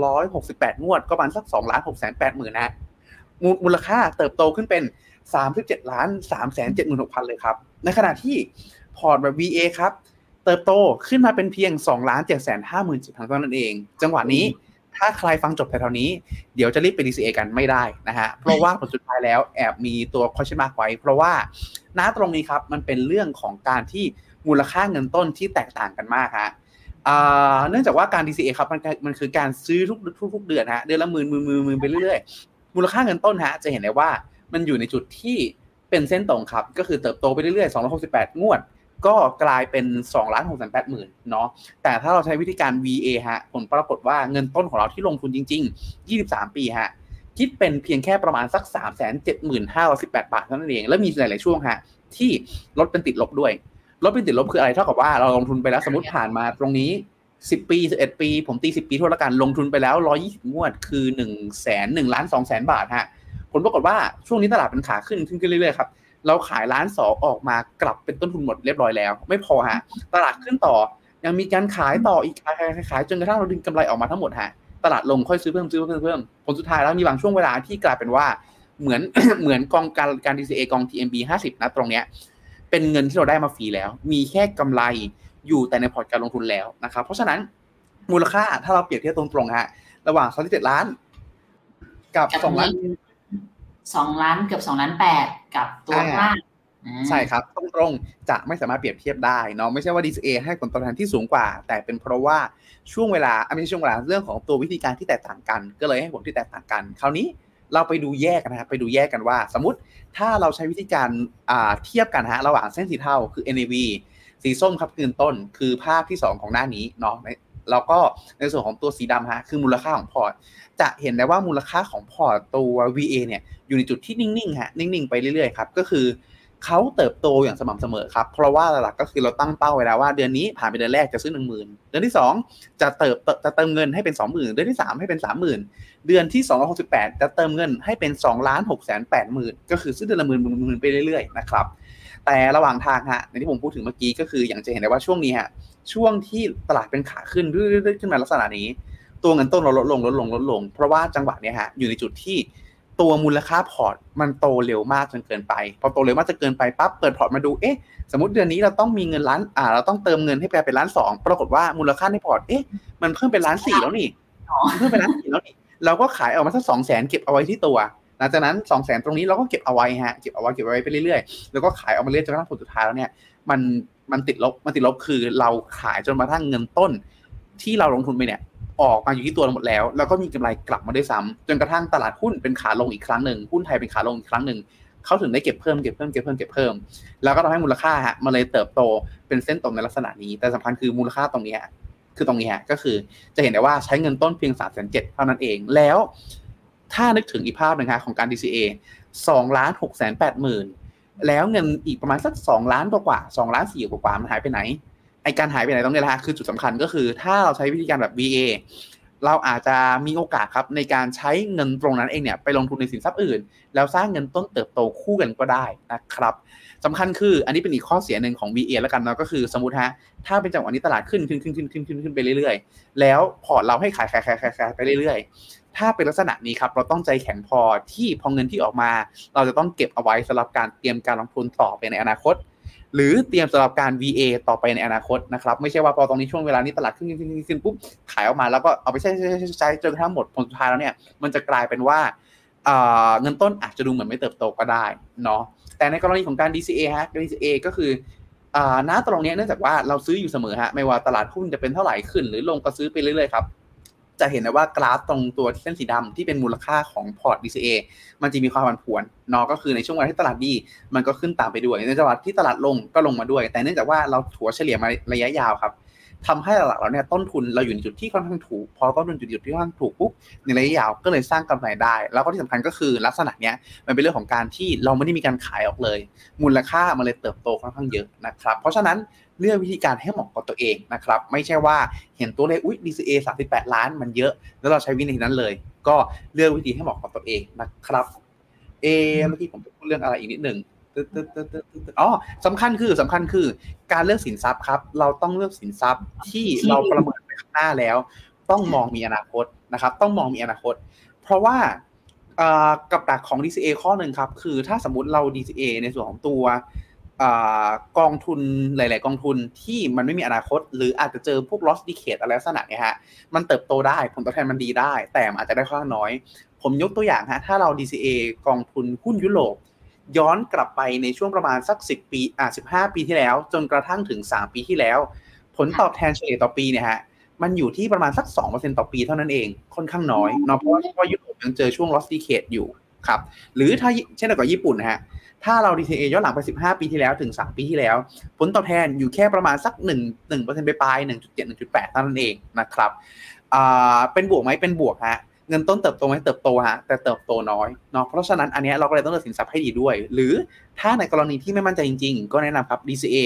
268 งวด ก็ประมาณสัก2ล้าน6แสน8หมื่นนะมูลค่าเติบโตขึ้นเป็น 37ล้าน3แสน7หมื่น6พันเลยครับในขณะที่พอร์ตแบบ VA ครับเติบโตขึ้นมาเป็นเพียง2ล้าน7แสน5หมื่น7พันเท่านั้นเอง จังหวะนี้ ถ้าใครฟังจบแถวนี้ เดี๋ยวจะรีบไป DCA กันไม่ได้นะฮะ เพราะว่าผลสุดท้ายแล้วแอบมีตัว question mark ไว้ เพราะว่าณตรงนี้ครับ มันเป็นเรื่องของการที่มูลค่าเงินต้นที่แตกต่างกันมากฮะเนื่องจากว่าการ DCA ครับมันมันคือการซื้อทุกทุกทุกเดือนฮะเดือนละหมื่นหมื่นหมื่นหมื่นไปเรื่อยๆมูลค่าเงินต้นฮะจะเห็นได้ว่ามันอยู่ในจุดที่เป็นเส้นตรงครับ ก็คือเติบโตไปเรื่อยๆ268 งวด ก็กลายเป็น2ล้าน6แสน8หมื่นเนาะแต่ถ้าเราใช้วิธีการ VA ฮะผลปรากฏว่าเงินต้นของเราที่ลงทุนจริง ๆ 23 ปีฮะคิดเป็นเพียงแค่ประมาณสัก 3 7 5 1 8 บาทเท่านั้นเอง และมีหลาย ๆ ช่วงฮะที่ลดเป็นติดลบด้วย ลดเป็นติดลบคืออะไรเท่ากับว่าเราลงทุนไปแล้วสมมติผ่านมาตรงนี้ 10 ปี 11 ปี ผมตี 10 ปีทั่วละกันลงทุนไปแล้ว 120 งวด คือ1แสน1ล้าน2แสนบาทฮะผลปรากฏว่าช่วงนี้ตลาดเป็นขาขึ้นขึ้นเรื่อย ๆ ครับ เราขายล้านสองออกมากลับเป็นต้นทุนหมดเรียบร้อยแล้ว ไม่พอฮะ ตลาดขึ้นต่อ ยังมีการขายต่ออีกขายขายขายจนกระทั่งเราดึงกำไรออกมาทั้งหมดฮะ ตลาดลงค่อยซื้อเพิ่มซื้อเพิ่มเพิ่มผลสุดท้ายแล้วมีบางช่วงเวลาที่กลายเป็นว่าเหมือนเหมือนกองการการ DCA กอง TMB 50 นะตรงเนี้ยเป็นเงินที่เราได้มาฟรีแล้ว มีแค่กำไรอยู่แต่ในพอร์ตการลงทุนแล้วนะครับ เพราะฉะนั้นมูลค่าถ้าเราเปรียบเทียบตรงๆฮะระหว่างสามสิบเจ็ดล้าน กับสองล้าน
สองล้านเกือบสองล้านแปดกับตัวล่าง
ใช่ครับตรงๆจะไม่สามารถเปรียบเทียบได้เนาะไม่ใช่ว่า DCA ให้ผลตอบแทนที่สูงกว่า แต่เป็นเพราะว่าช่วงเวลาไม่ใช่ช่วงเวลาเรื่องของตัววิธีการที่แตกต่างกัน ก็เลยให้ผลที่แตกต่างกัน คราวนี้เราไปดูแยกกันนะครับไปดูแยกกันว่า สมมติถ้าเราใช้วิธีการเทียบกันฮะระหว่างเส้นสีเทาคือ NAV สีส้มครับคือต้นคือภาพที่ 2 ของหน้านี้เนาะ แล้วก็ในส่วนของตัวสีดำฮะคือมูลค่าของพอร์ตจะเห็นได้ว่ามูลค่าของพอร์ตตัว VA เนี่ยอยู่ในจุดที่นิ่งๆฮะนิ่งๆไปเรื่อยๆครับก็คือเขาเติบโตอย่างสม่ำเสมอครับ เพราะว่าหลักก็คือเราตั้งเป้าไว้แล้วว่าเดือนนี้ผ่านไปเดือนแรกจะซื้อหนึ่งหมื่นเดือนที่สองจะเติบจะเติมเงินให้เป็นสองหมื่นเดือนที่สามให้เป็นสามหมื่นเดือนที่สองร้อยหกสิบแปดจะเติมเงินให้เป็นสองล้านหกแสนแปดหมื่นก็คือซื้อเดือนละหมื่นหมื่นไปเรื่อยๆนะครับ แต่ระหว่างทางฮะในที่ผมพูดถึงเมื่อกี้ก็คืออย่างจะเห็นได้ว่าช่วงนี้ฮะช่วงที่ตลาดเป็นขาขึ้นเรื่อยๆขึ้นมาลักษณะนี้ ตัวเงินต้นเราลดลงลดลงลดลง เพราะว่าจังหวะนี้ฮะอยู่ในจุดที่ตัวมูลค่าพอร์ตมันโตเร็วมากจนเกินไป พอโตเร็วมากจนเกินไปปั๊บเปิดพอร์ตมาดูเอ๊ะสมมติเดือนนี้เราต้องมีเงินล้านอ่า เราต้องเติมเงินให้ไปเป็นล้านสองปรากฏว่ามูลค่าในพอร์ตเอ๊ะมันเพิ่มเป็นล้านสี่แล้วนี่เพิ่มเป็นล้านสี่แล้วนี่เราก็ขายออกมาสักสองแสนเก็บเอาไว้ที่ตัว หลังจากนั้น2องแสนตรงนี้เราก็เก็บเอาไว้ฮะเก็บเอาไว้เก็บเอาไว้ไปเรื่อยๆแล้วก็ขายออกมาเรื่อยจนกระทั่งผลสุดท้ายแล้วเนี่ยมันมันติดลบมันติดลบคือเราขายจนกระทั่งเงินต้น ที่เราลงทุนไปเนี่ยออกมาอยู่ที่ตัวเราหมดแล้ว แล้วก็มีกำไรกลับมาด้วยซ้ำจนกระทั่งตลาดหุ้นเป็นขาลงอีกครั้งหนึ่งหุ้นไทยเป็นขาลงอีกครั้งหนึ่งเขาถึงได้เก็บเพิ่มเก็บเพิ่มเก็บเพิ่มเก็บเพิ่ม แล้วก็ทำให้มูลค่าฮะมันเลยเติบโตเป็นเส้นตรงในลักษณะนี้ แต่สำคัญคือมูลค่าตรงนี้ฮะคือตรงนี้ฮะก็คือจะเห็นได้ว่าใช้เงินต้นเพียงสามแสนเจ็ดเท่านั้นเองแล้ว ถ้านึกถึงอีกภาพหนึ่งฮะของการ DCA สองล้านหกแสนแปดหมื่นแล้วเงินอีกประมาณสักสองล้านกว่าสองล้านสี่กว่ามันหายไปไหนไอการหายไปไหนตรงนี้แหละฮะคือจุดสำคัญก็คือถ้าเราใช้วิธีการแบบ VA เราอาจจะมีโอกาสครับในการใช้เงินตรงนั้นเองเนี่ยไปลงทุนในสินทรัพย์อื่น แล้วสร้างเงินต้นเติบโตคู่กันก็ได้นะครับสำคัญคืออันนี้เป็นอีกข้อเสียหนึ่งของ VA แล้วกันเนาะก็คือสมมติฮะถ้าเป็นจังหวะนี้ตลาดขึ้นขึ้นขึ้นขึ้นขึ้นขึ้นขึ้นไปเรื่อยๆ แล้วพอร์ตเราให้ขายขายขายขายขายไปเรื่อยๆ ถ้าเป็นลักษณะนี้ครับ เราต้องใจแข็งพอที่พอเงินที่ออกมา เราจะต้องเก็บเอาไว้สำหรับการเตรียมการลงทุนต่อไปในอนาคต หรือเตรียมสำหรับการ VA ต่อไปในอนาคตนะครับไม่ใช่ว่าพอตรงนี้ช่วงเวลานี้ตลาดขึ้นขึ้นขึ้นปุ๊บขายออกมาแล้วก็เอาไปใช้ใช้ใช้ใช้จนกระทั่งหมดผลสุดท้ายแล้วเนี่ยมันจะกลายเป็นว่าเงินต้นอาจจะดูเหมือนไม่เติบโตก็ได้เนาะแต่ในกรณีของการ DCA ฮะ DCA ก็คือณตรงนี้เนื่องจากว่าเราซื้ออยู่เสมอฮะไม่ว่าตลาดหุ้นจะเป็นเท่าไหร่ขึ้น หรือลงก็ซื้อไปเรื่อยๆครับ จะเห็นได้ว่ากราฟตรงตัวเส้นสีดำที่เป็นมูลค่าของพอร์ต DCA มันจะมีความผันผวนนาะก็คือในช่วงเวลาที่ตลาดดี มันก็ขึ้นตามไปด้วย ในจังหวะที่ตลาดลงก็ลงมาด้วย แต่เนื่องจากว่าเราถัวเฉลี่ยมาระยะยาวครับทำให้หลักเราเนี่ยต้นทุนเราอยู่ในจุดที่ค่อนข้างถูก พอต้นทุนจุดที่ค่อนข้างถูกปุ๊บในระยะยาวก็เลยสร้างกำไรได้ แล้วก็ที่สำคัญก็คือลักษณะเนี้ยมันเป็นเรื่องของการที่เราไม่ได้มีการขายออกเลย มูลค่ามันเลยเติบโตค่อนข้างเยอะนะครับ เพราะฉะนั้น เลือกวิธีการให้เหมาะกับตัวเองนะครับ ไม่ใช่ว่าเห็นตัวเลขอุ้ย DCA 38 ล้านมันเยอะ แล้วเราใช้วิธีนั้นเลย ก็เลือกวิธีให้เหมาะกับตัวเองนะครับ เอเมื่อกี้ผมพูดเรื่องอะไรอีกนิดหนึ่งอ๋อสำคัญคือสำคัญคือ การเลือกสินทรัพย์ครับ เราต้องเลือกสินทรัพย์ที่เราประเมินไปข้างหน้าแล้ว ต้องมองมีอนาคตนะครับ ต้องมองมีอนาคต เพราะว่ากับดักของ DCA ข้อหนึ่งครับ คือถ้าสมมติเรา DCA ในส่วนของตัว กองทุนหลาย ๆ กองทุนที่มันไม่มีอนาคต หรืออาจจะเจอพวก loss decade อะไรลักษณะเนี้ยฮะมันเติบโตได้ผลตอบแทนมันดีได้ แต่อาจจะได้ค่อนข้างน้อย ผมยกตัวอย่างฮะถ้าเรา DCA กองทุนหุ้นยุโรปย้อนกลับไปในช่วงประมาณสัก 10 ปีอ่า15 ปีที่แล้ว จนกระทั่งถึง 3 ปีที่แล้ว ผลตอบแทนเฉลี่ยต่อปีเนี่ยฮะมันอยู่ที่ประมาณสัก 2%ต่อปีเท่านั้นเองค่อนข้างน้อยเนาะเพราะว่ายุโรปยังเจอช่วง loss decade อยู่ครับหรือถ้าเช่นเดียวกับญี่ปุ่นนะฮะ ถ้าเรา DCA ย้อนหลังไป 15 ปีที่แล้วถึง 3 ปีที่แล้ว ผลตอบแทนอยู่แค่ประมาณสัก 1 1%ไปปลาย1.7 1.8เท่านั้นเองนะครับเป็นบวกไหมเป็นบวกฮะเงินต้นเติบโตไหมเติบโตฮะแต่เติบโตน้อยเนาะเพราะฉะนั้นอันนี้เราก็เลยต้องเลือกสินทรัพย์ให้ดีด้วย หรือถ้าในกรณีที่ไม่มั่นใจจริง ๆ ก็แนะนำครับ DCA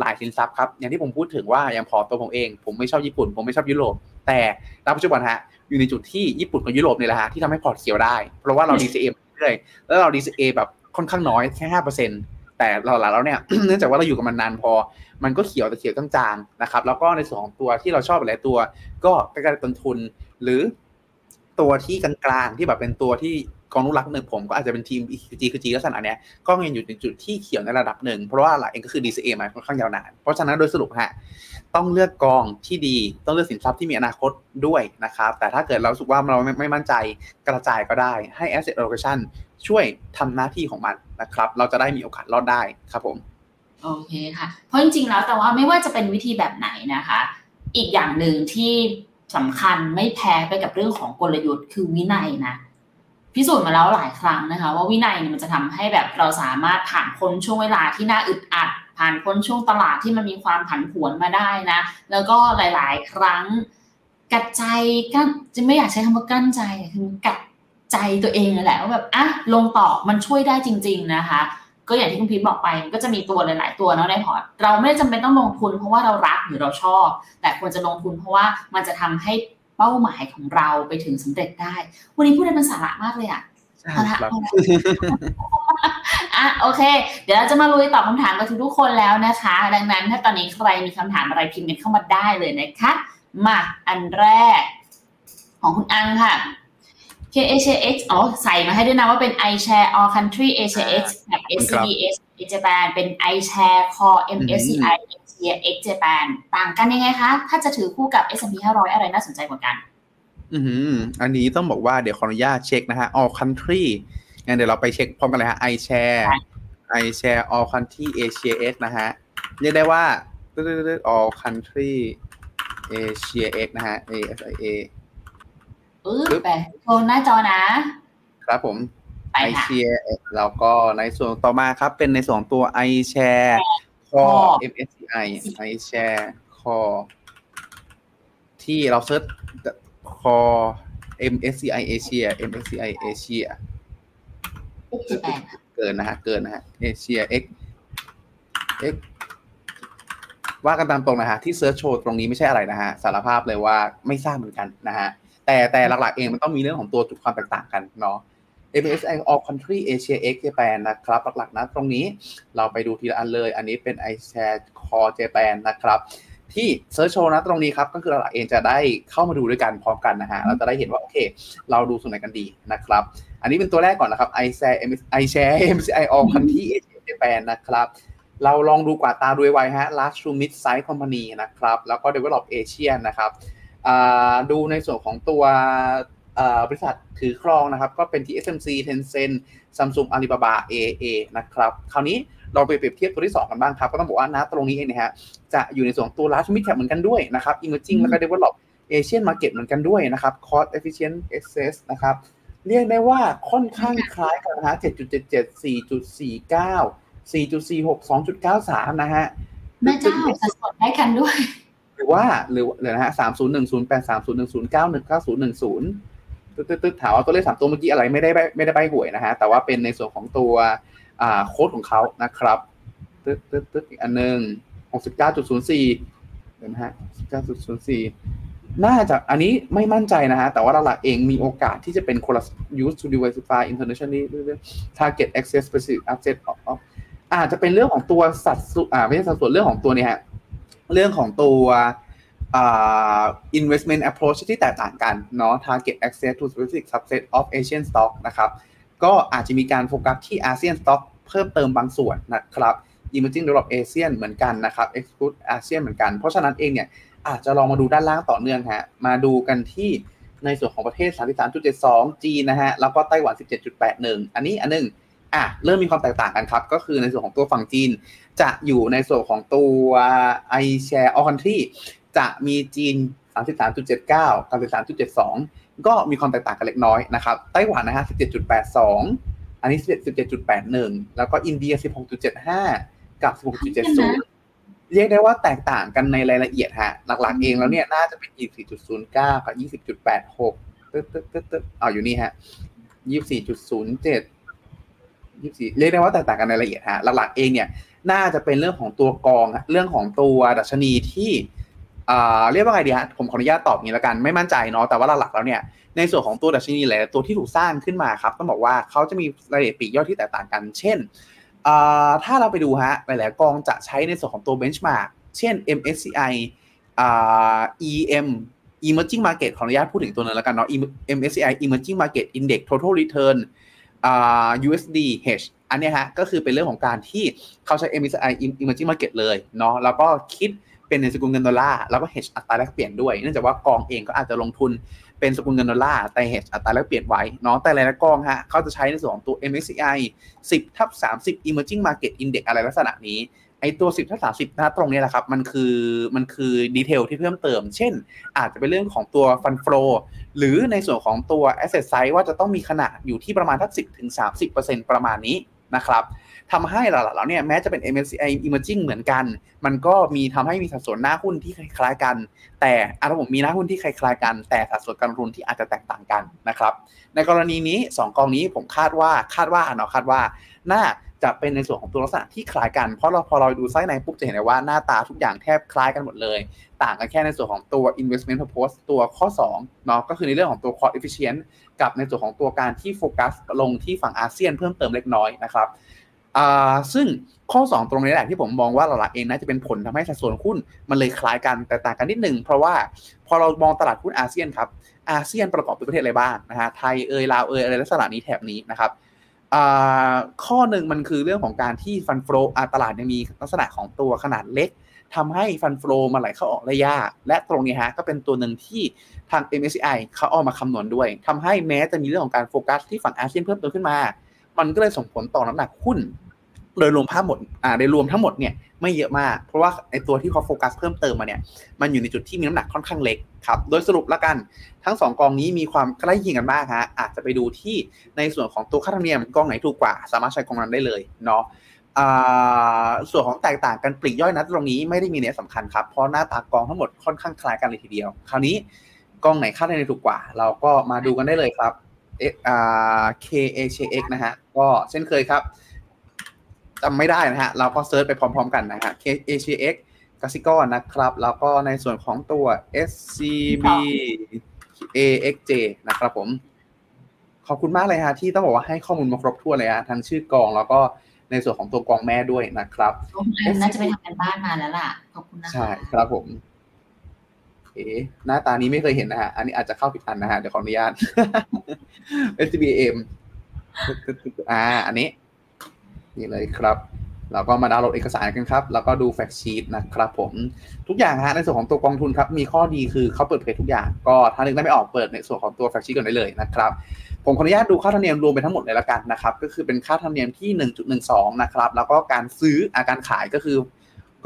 หลายสินทรัพย์ครับอย่างที่ผมพูดถึงว่าอย่างพอตัวผมเอง ผมไม่ชอบญี่ปุ่น ผมไม่ชอบยุโรปแต่ณปัจจุบันฮะอยู่ในจุดที่ญี่ปุ่นกับยุโรปนี่แหละฮะที่ทำให้พอร์ตเขียวได้ เพราะว่าเรา DCA เรื่อยแล้วเรา DCA แบบ ค่อนข้างน้อยแค่ห้าเปอร์เซ็นต์แต่เราหลังแล้วเนี่ยเนื่องจากว่าเราอยู่กับมันนานพอ มันก็เขียวแต่เขียวจางๆนะครับ แล้วก็ในส่วนของตัวที่เราชอบหลายตัว ก็ใกล้ๆต้นทุน หรือตัวที่กลางๆที่แบบเป็นตัวที่กองนุรักหนึ่งผมก็อาจจะเป็นทีม EQG คือ G ลักษณะเนี้ยก็ยังอยู่ในจุดที่เขียวในระดับหนึ่ง เพราะว่าหลักเองก็คือ DCA มาค่อนข้างยาวนาน เพราะฉะนั้นโดยสรุปฮะต้องเลือกกองที่ดี ต้องเลือกสินทรัพย์ที่มีอนาคตด้วยนะครับ แต่ถ้าเกิดเราสุกว่าเราไม่มั่นใจกระจายก็ได้ให้ asset allocation ช่วยทำหน้าที่ของมันนะครับ เราจะได้มีโอกาสรอดได้ครับผม
โอเคค่ะ เพราะจริงๆแล้วแต่ว่าไม่ว่าจะเป็นวิธีแบบไหนนะคะ อีกอย่างหนึ่งที่สำคัญไม่แพ้ไปกับเรื่องของกลยุทธ์คือวินัยนะพิสูจน์มาแล้วหลายครั้งนะคะ ว่าวินัยมันจะทำให้แบบเราสามารถผ่านพ้นช่วงเวลาที่น่าอึดอัด ผ่านพ้นช่วงตลาดที่มันมีความผันผวนมาได้นะ แล้วก็หลาย ๆ ครั้ง กัดใจกั้นจะไม่อยากใช้คำว่ากั้นใจคือกัด ใจตัวเองแหละว่าแบบอะลงต่อมันช่วยได้จริง ๆนะคะ ก็อย่างที่คุณพีทบอกไปก็จะมีตัวหลาย ๆ ตัวเนาะในพอร์ตเราไม่ได้จำเป็นต้องลงทุนเพราะว่าเรารักหรือเราชอบ แต่ควรจะลงทุนเพราะว่ามันจะทำให้เป้าหมายของเราไปถึงสำเร็จได้ วันนี้พูดได้เป็นสาระมากเลยอะ
ครับ
อะโอเค เดี๋ยวเราจะมาลุยตอบคำถามกับทุกคนแล้วนะคะ ดังนั้นถ้าตอนนี้ใครมีคำถามอะไรพิมพ์กันเข้ามาได้เลยนะคะ มาอันแรก ของคุณอังค่ะ k Asia X อ๋อใส่มาให้ด้วยนะว่าเป็น iShare All Country Asia X แบบ SCBS Japan เป็น iShare Core MSCI Asia X Japan ต่างกันยังไงคะ ถ้าจะถือคู่กับ S&P 500 อะไรน่าสนใจกว่ากัน
อืมอันนี้ต้องบอกว่าเดี๋ยวขออนุญาตเช็คนะฮะ All Country งั้นเดี๋ยวเราไปเช็คพร้อมกันเลยฮะ iShare iShare All Country Asia X นะฮะเรียกได้ว่า all country Asia X นะฮะ ASIA
ปึ๊บไปโชว์หน้าจอนะ
ครับผม
ไปค่ะ
iShare แล้วก็ในส่วนต่อมาครับ เป็นในส่วนของตัว iShare Core
Core
MSCI iShare Core ที่เราเซิร์ช Core MSCI Asia MSCI Asia
สิบแปด
เกินนะฮะ เกินนะฮะ Asia X X ว่ากันตามตรงนะฮะ ที่เซิร์ชโชว์ตรงนี้ไม่ใช่อะไรนะฮะ สารภาพเลยว่าไม่ทราบเหมือนกันนะฮะ แต่แต่หลักๆเองมันต้องมีเรื่องของตัวจุดความแตกต่างกันเนาะ MSCI All Country Asia X Japan นะครับ หลักๆนะตรงนี้เราไปดูทีละอันเลย อันนี้เป็น iShare Core Japan นะครับ ที่เซิร์ชโชว์นะตรงนี้ครับก็คือหลักๆเองจะได้เข้ามาดูด้วยกันพร้อมกันนะฮะเราจะได้เห็นว่าโอเค เราดูส่วนไหนกันดีนะครับ อันนี้เป็นตัวแรกก่อนนะครับ iShare iShare MSCI All Country Asia Japan นะครับเราลองดูกว่าตาด้วยไวฮะ large to mid size company นะครับ แล้วก็ develop Asia นะครับ ดูในส่วนของตัวบริษัทถือครองนะครับ ก็เป็น TSMC Tencent Samsung Alibaba AA นะครับ คราวนี้เราไปเปรียบเทียบตัวที่ 2 กันบ้างครับ ก็ต้องบอกว่านะตรงนี้เองนะฮะจะอยู่ในส่วนตัว large mid cap เหมือนกันด้วยนะครับ emerging แล้วก็ develop Asian market เหมือนกันด้วยนะครับ cost efficient access นะครับ เรียกได้ว่าค่อนข้างคล้ายกันนะฮะ7.77 4.49 4.46 2.93 นะฮะ
แม่เจ้าสัดส่วนได้กันด้วย
หรือว่าหรือเดี๋ยวนะฮะ3010 8010 91 9010ตึ๊ดตึ๊ดถามว่าตัวเลขสามตัวเมื่อกี้อะไรไม่ได้ไม่ได้ใบหวยนะฮะ แต่ว่าเป็นในส่วนของตัวอ่าโค้ดของเขานะครับตึ๊ดตึ๊ดตึ๊ดอีกอันหนึ่ง69.04เก้าจุดี๋ยวนะฮะ69.04น่าจะอันนี้ไม่มั่นใจนะฮะ แต่ว่าหลักเองมีโอกาสที่จะเป็นคนละ use to diversify internationally target access specific asset of อาจจะเป็นเรื่องของตัวสัดส่วนอ่าไม่ใช่สัดส่วนเรื่องของตัวเนี่ยฮะ เรื่องของตัวอ investment approach ที่แตกต่างกันเนาะ target access to specific subset of Asian stock นะครับ ก็อาจจะมีการโฟกัสที่ ASEAN stock เพิ่มเติมบางส่วนนะครับ emerging developed ASEAN เหมือนกันนะครับ exclude ASEAN เหมือนกัน เพราะฉะนั้นเองเนี่ยอาจจะลองมาดูด้านล่างต่อเนื่องฮะ มาดูกันที่ในส่วนของประเทศ 33.72 จีนนะฮะ แล้วก็ไต้หวัน 17.81 อันนี้อันหนึงอะเริ่มมีความแตกต่างกันครับ ก็คือในส่วนของตัวฝั่งจีน จะอยู่ในส่วนของตัว iShare All Country จะมีจีน 33.79กับ13.72 ก็มีความแตกต่างกันเล็กน้อยนะครับ ไต้หวันนะฮะ 17.82 อันนี้ 17.81 แล้วก็อินเดีย 16.75 กับ 16.70 เรียกได้ว่าแตกต่างกันในรายละเอียดฮะ หลักๆเองแล้วเนี่ยน่าจะเป็น24.09 กับ 20.86ตึ๊ดตึ๊ดตึ๊ดตึ๊ดเอาอยู่นี่ฮะ 24.07ยี่สี่เรียกได้ว่าแตกต่างกันในรายละเอียดฮะ หลักๆเองเนี่ย น่าจะเป็นเรื่องของตัวกองเรื่องของตัวดัชนีที่เรียกว่าไงดีฮะผมขออนุญาตตอบงี้แล้วกันไม่มั่นใจเนาะแต่ว่าหลักๆแล้วเนี่ยในส่วนของตัวดัชนีหลายตัวที่ถูกสร้างขึ้นมาครับต้องบอกว่าเขาจะมีรายละเอียดปีกย่อยที่แตกต่างกัน เช่นถ้าเราไปดูฮะหลายๆกองจะใช้ในส่วนของตัว benchmark เช่น MSCI EM Emerging Market ขออนุญาตพูดถึงตัวนึงแล้วกันเนาะ MSCI Emerging Market Index Total Return USD Hedge อันนี้ฮะก็คือเป็นเรื่องของการที่เขาใช้ MSCI Emerging Market เลยเนาะแล้วก็คิดเป็นในสกุลเงินดอลลาร์แล้วก็ hedge อัตราแลกเปลี่ยนด้วยเนื่องจากว่ากองเองก็อาจจะลงทุนเป็นสกุลเงินดอลลาร์แต่ hedge อัตราแลกเปลี่ยนไว้เนาะแต่หลายๆกองฮะเขาจะใช้ในส่วนของตัว MSCI 10ทับ30 Emerging Market Index อะไรลักษณะนี้ไอตัว 10ทับ30นะตรงนี้แหละครับ มันคือมันคือดีเทลที่เพิ่มเติม เช่น อาจจะเป็นเรื่องของตัว Fund Flow หรือในส่วนของตัว asset size ว่าจะต้องมีขนาดอยู่ที่ประมาณทัก10ถึง30%ประมาณนี้ นะครับทำให้หลักๆแล้วเนี่ยแม้จะเป็น MSCI Emerging เหมือนกัน มันก็มีทำให้มีสัดส่วนหน้าหุ้นที่คล้ายๆกัน แต่อาระบบมีหน้าหุ้นที่คล้ายๆกัน แต่สัดส่วนการลงทุนที่อาจจะแตกต่างกันนะครับ ในกรณีนี้ 2กองนี้ผมคาดว่าคาดว่าเนาะคาดว่าน่า จะเป็นในส่วนของตัวลักษณะที่คล้ายกัน เพราะเราพอเราดูไส้ในปุ๊บจะเห็นเลยว่าหน้าตาทุกอย่างแทบคล้ายกันหมดเลย ต่างกันแค่ในส่วนของตัว investment purpose ตัวข้อ2เนาะก็คือในเรื่องของตัว cost efficient กับในส่วนของตัวการที่โฟกัสลงที่ฝั่งอาเซียนเพิ่มเติมเล็กน้อยนะครับอ่าซึ่งข้อ 2 ตรงนี้แหละที่ผมมองว่าหลักๆเองน่าจะเป็นผลทำให้สัดส่วนหุ้นมันเลยคล้ายกันแต่ต่างกันนิดหนึ่งเพราะว่าพอเรามองตลาดหุ้นอาเซียนครับอาเซียนประกอบด้วยประเทศอะไรบ้างนะฮะไทยเอยลาวเอยอะไรลักษณะนี้แถบนี้นะครับ ข้อหนึ่งมันคือเรื่องของการที่ fund flow ตลาดยังมีลักษณะของตัวขนาดเล็กทำให้ fund flow มาไหลเข้าออกได้ยากและตรงนี้ฮะก็เป็นตัวหนึ่งที่ทาง MSCI เขาเอามาคำนวณด้วยทำให้แม้จะมีเรื่องของการโฟกัสที่ฝั่งอาเซียนเพิ่มเติมขึ้นมา มันก็เลยส่งผลต่อน้ำหนักหุ้น โดยรวมภาพหมดอ่าโดยรวมทั้งหมดเนี่ยไม่เยอะมาก เพราะว่าไอตัวที่เขาโฟกัสเพิ่มเติมมาเนี่ยมันอยู่ในจุดที่มีน้ำหนักค่อนข้างเล็กครับโดยสรุปแล้วกันทั้งสองกองนี้มีความใกล้เคียงกันมากฮะอาจจะไปดูที่ในส่วนของตัวค่าธรรมเนียมกองไหนถูกกว่า สามารถใช้กองนั้นได้เลยเนาะส่วนของแตกต่างกันปลีกย่อยนัดตรงนี้ไม่ได้มีเนื้อสำคัญครับเพราะหน้าตากองทั้งหมดค่อนข้างคล้ายกันเลยทีเดียว คราวนี้กองไหนค่าธรรมเนียมถูกกว่า เราก็มาดูกันได้เลยครับเอ่า KHX นะฮะก็เช่นเคยครับ จำไม่ได้นะฮะ เราก็เซิร์ชไปพร้อมๆกันนะฮะ KHX กสิกรนะครับ แล้วก็ในส่วนของตัว SCB AXJ นะครับผม ขอบคุณมากเลยฮะ ที่ต้องบอกว่าให้ข้อมูลมาครบถ้วนเลยฮะ ทั้งชื่อกองแล้วก็ในส่วนของตัวกองแม่ด้วยนะครับ
น่าจะไปทำกันบ้านมาแล้วล่ะ ขอบคุณนะคะ
ใช่ครับผมเอ๋หน้าตานี้ไม่เคยเห็นนะฮะ อันนี้อาจจะเข้าผิดอันนะฮะ เดี๋ยวขออนุญาต SBM อ่า อันนี้ นี่เลยครับเราก็มาดาวน์โหลดเอกสารกันครับ แล้วก็ดูแฟกชีตนะครับผมทุกอย่างฮะในส่วนของตัวกองทุนครับ มีข้อดีคือเขาเปิดเผยทุกอย่าง ก็ถ้านึกได้ไม่ออกเปิดในส่วนของตัวแฟกชีตก่อนได้เลยนะครับ ผมขออนุญาตดูค่าธรรมเนียมรวมไปทั้งหมดเลยละกันนะครับ ก็คือเป็นค่าธรรมเนียมที่ 1.12 นะครับ แล้วก็การซื้ออาการขายก็คือ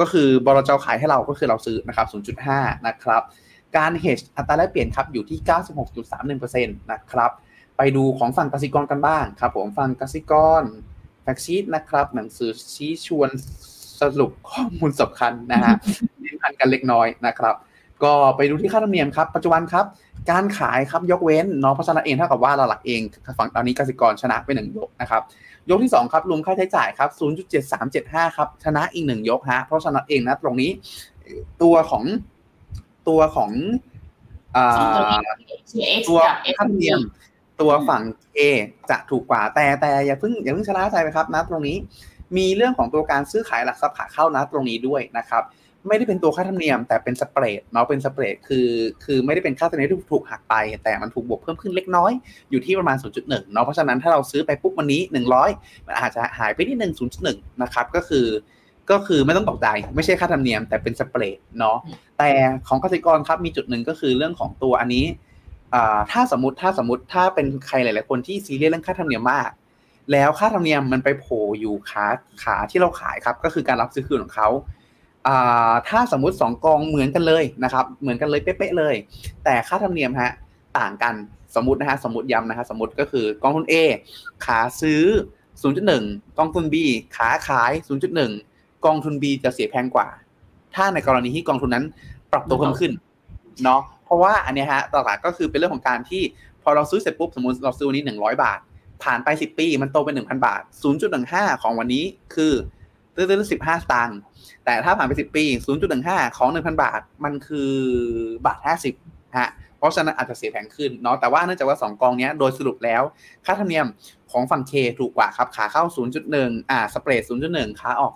ก็คือบรจขายให้เราก็คือเราซื้อนะครับ 0.5 นะครับ การ hedge อัตราแลกเปลี่ยนครับอยู่ที่ 96.31%นะครับ ไปดูของฝั่งกสิกรกันบ้างครับผมฝั่งกสิกร แฟกชีตนะครับ หนังสือชี้ชวนสรุปข้อมูลสำคัญนะฮะเน้นพันกันเล็กน้อยนะครับ ก็ไปดูที่ค่าธรรมเนียมครับ ปัจจุบันครับ การขายครับยกเว้นเนาะเพราะฉะนั้นเองเท่ากับว่าเราหลักเองฝั่งตอนนี้กสิกรชนะไปหนึ่งยกนะครับยกที่ 2 ครับรวมค่าใช้จ่ายครับ 0.7375 ครับ ชนะอีกหนึ่งยกฮะเพราะฉะนั้นเองนะตรงนี้ ตัวของตัวของอ่า
CX
ตัว
กับ
ค่าธรรมเนียม ตัวฝั่ง A จะถูกกว่าแต่แต่อย่าเพิ่งอย่าเพิ่งชะล่าใจไปครับนะตรงนี้ มีเรื่องของตัวการซื้อขายหลักทรัพย์ขาเข้านะตรงนี้ด้วยนะครับไม่ได้เป็นตัวค่าธรรมเนียม แต่เป็นสเปรดเนาะเป็นสเปรดคือคือไม่ได้เป็นค่าธรรมเนียมที่ถูกหักไป แต่มันถูกบวกเพิ่มขึ้นเล็กน้อยอยู่ที่ประมาณ 0.1เนาะเพราะฉะนั้นถ้าเราซื้อไปปุ๊บวันนี้ 100 มันอาจจะหายไปที่หนึ่ง0.1นะครับก็คือก็คือไม่ต้องตกใจไม่ใช่ค่าธรรมเนียม แต่เป็นสเปรดเนาะแต่ของกสิกรครับมีจุดหนึ่งก็คือเรื่องของตัวอันนี้อ่า ถ้าสมมติถ้าสมมติถ้าเป็นใครหลาย ๆ คนที่ซีเรียสเรื่องค่าธรรมเนียมมาก แล้วค่าธรรมเนียมมันไปโผล่อยู่ขาขาที่เราขายครับ ก็คือการรับซื้อคืนของเขาถ้าสมมติสองกองเหมือนกันเลยนะครับ เหมือนกันเลยเป๊ะๆเลย แต่ค่าธรรมเนียมฮะต่างกันสมมตินะฮะสมมติย้ำนะฮะสมมติก็คือกองทุน A ขาซื้อ 0.1 กองทุน B ขาขาย 0.1 กองทุน B จะเสียแพงกว่า ถ้าในกรณีที่กองทุนนั้นปรับตัวเพิ่มขึ้นเนาะ เพราะว่าอันนี้ฮะหลักๆก็คือเป็นเรื่องของการที่พอเราซื้อเสร็จปุ๊บสมมติเราซื้อวันนี้ 100 บาท ผ่านไป 10 ปี มันโตเป็น 1,000 บาท 0.15 ของวันนี้คือตื้อๆ15 สตางค์แต่ถ้าผ่านไป 10 ปี 0.15 ของ 1,000 บาท มันคือบาท 50ฮะเพราะฉะนั้นอาจจะเสียแพงขึ้นเนาะแต่ว่าเนื่องจากว่า 2 กองนี้โดยสรุปแล้ว ค่าธรรมเนียมของฝั่ง K ถูกกว่าครับ ขาเข้า 0.1 อ่า สเปรด 0.1 ขาออก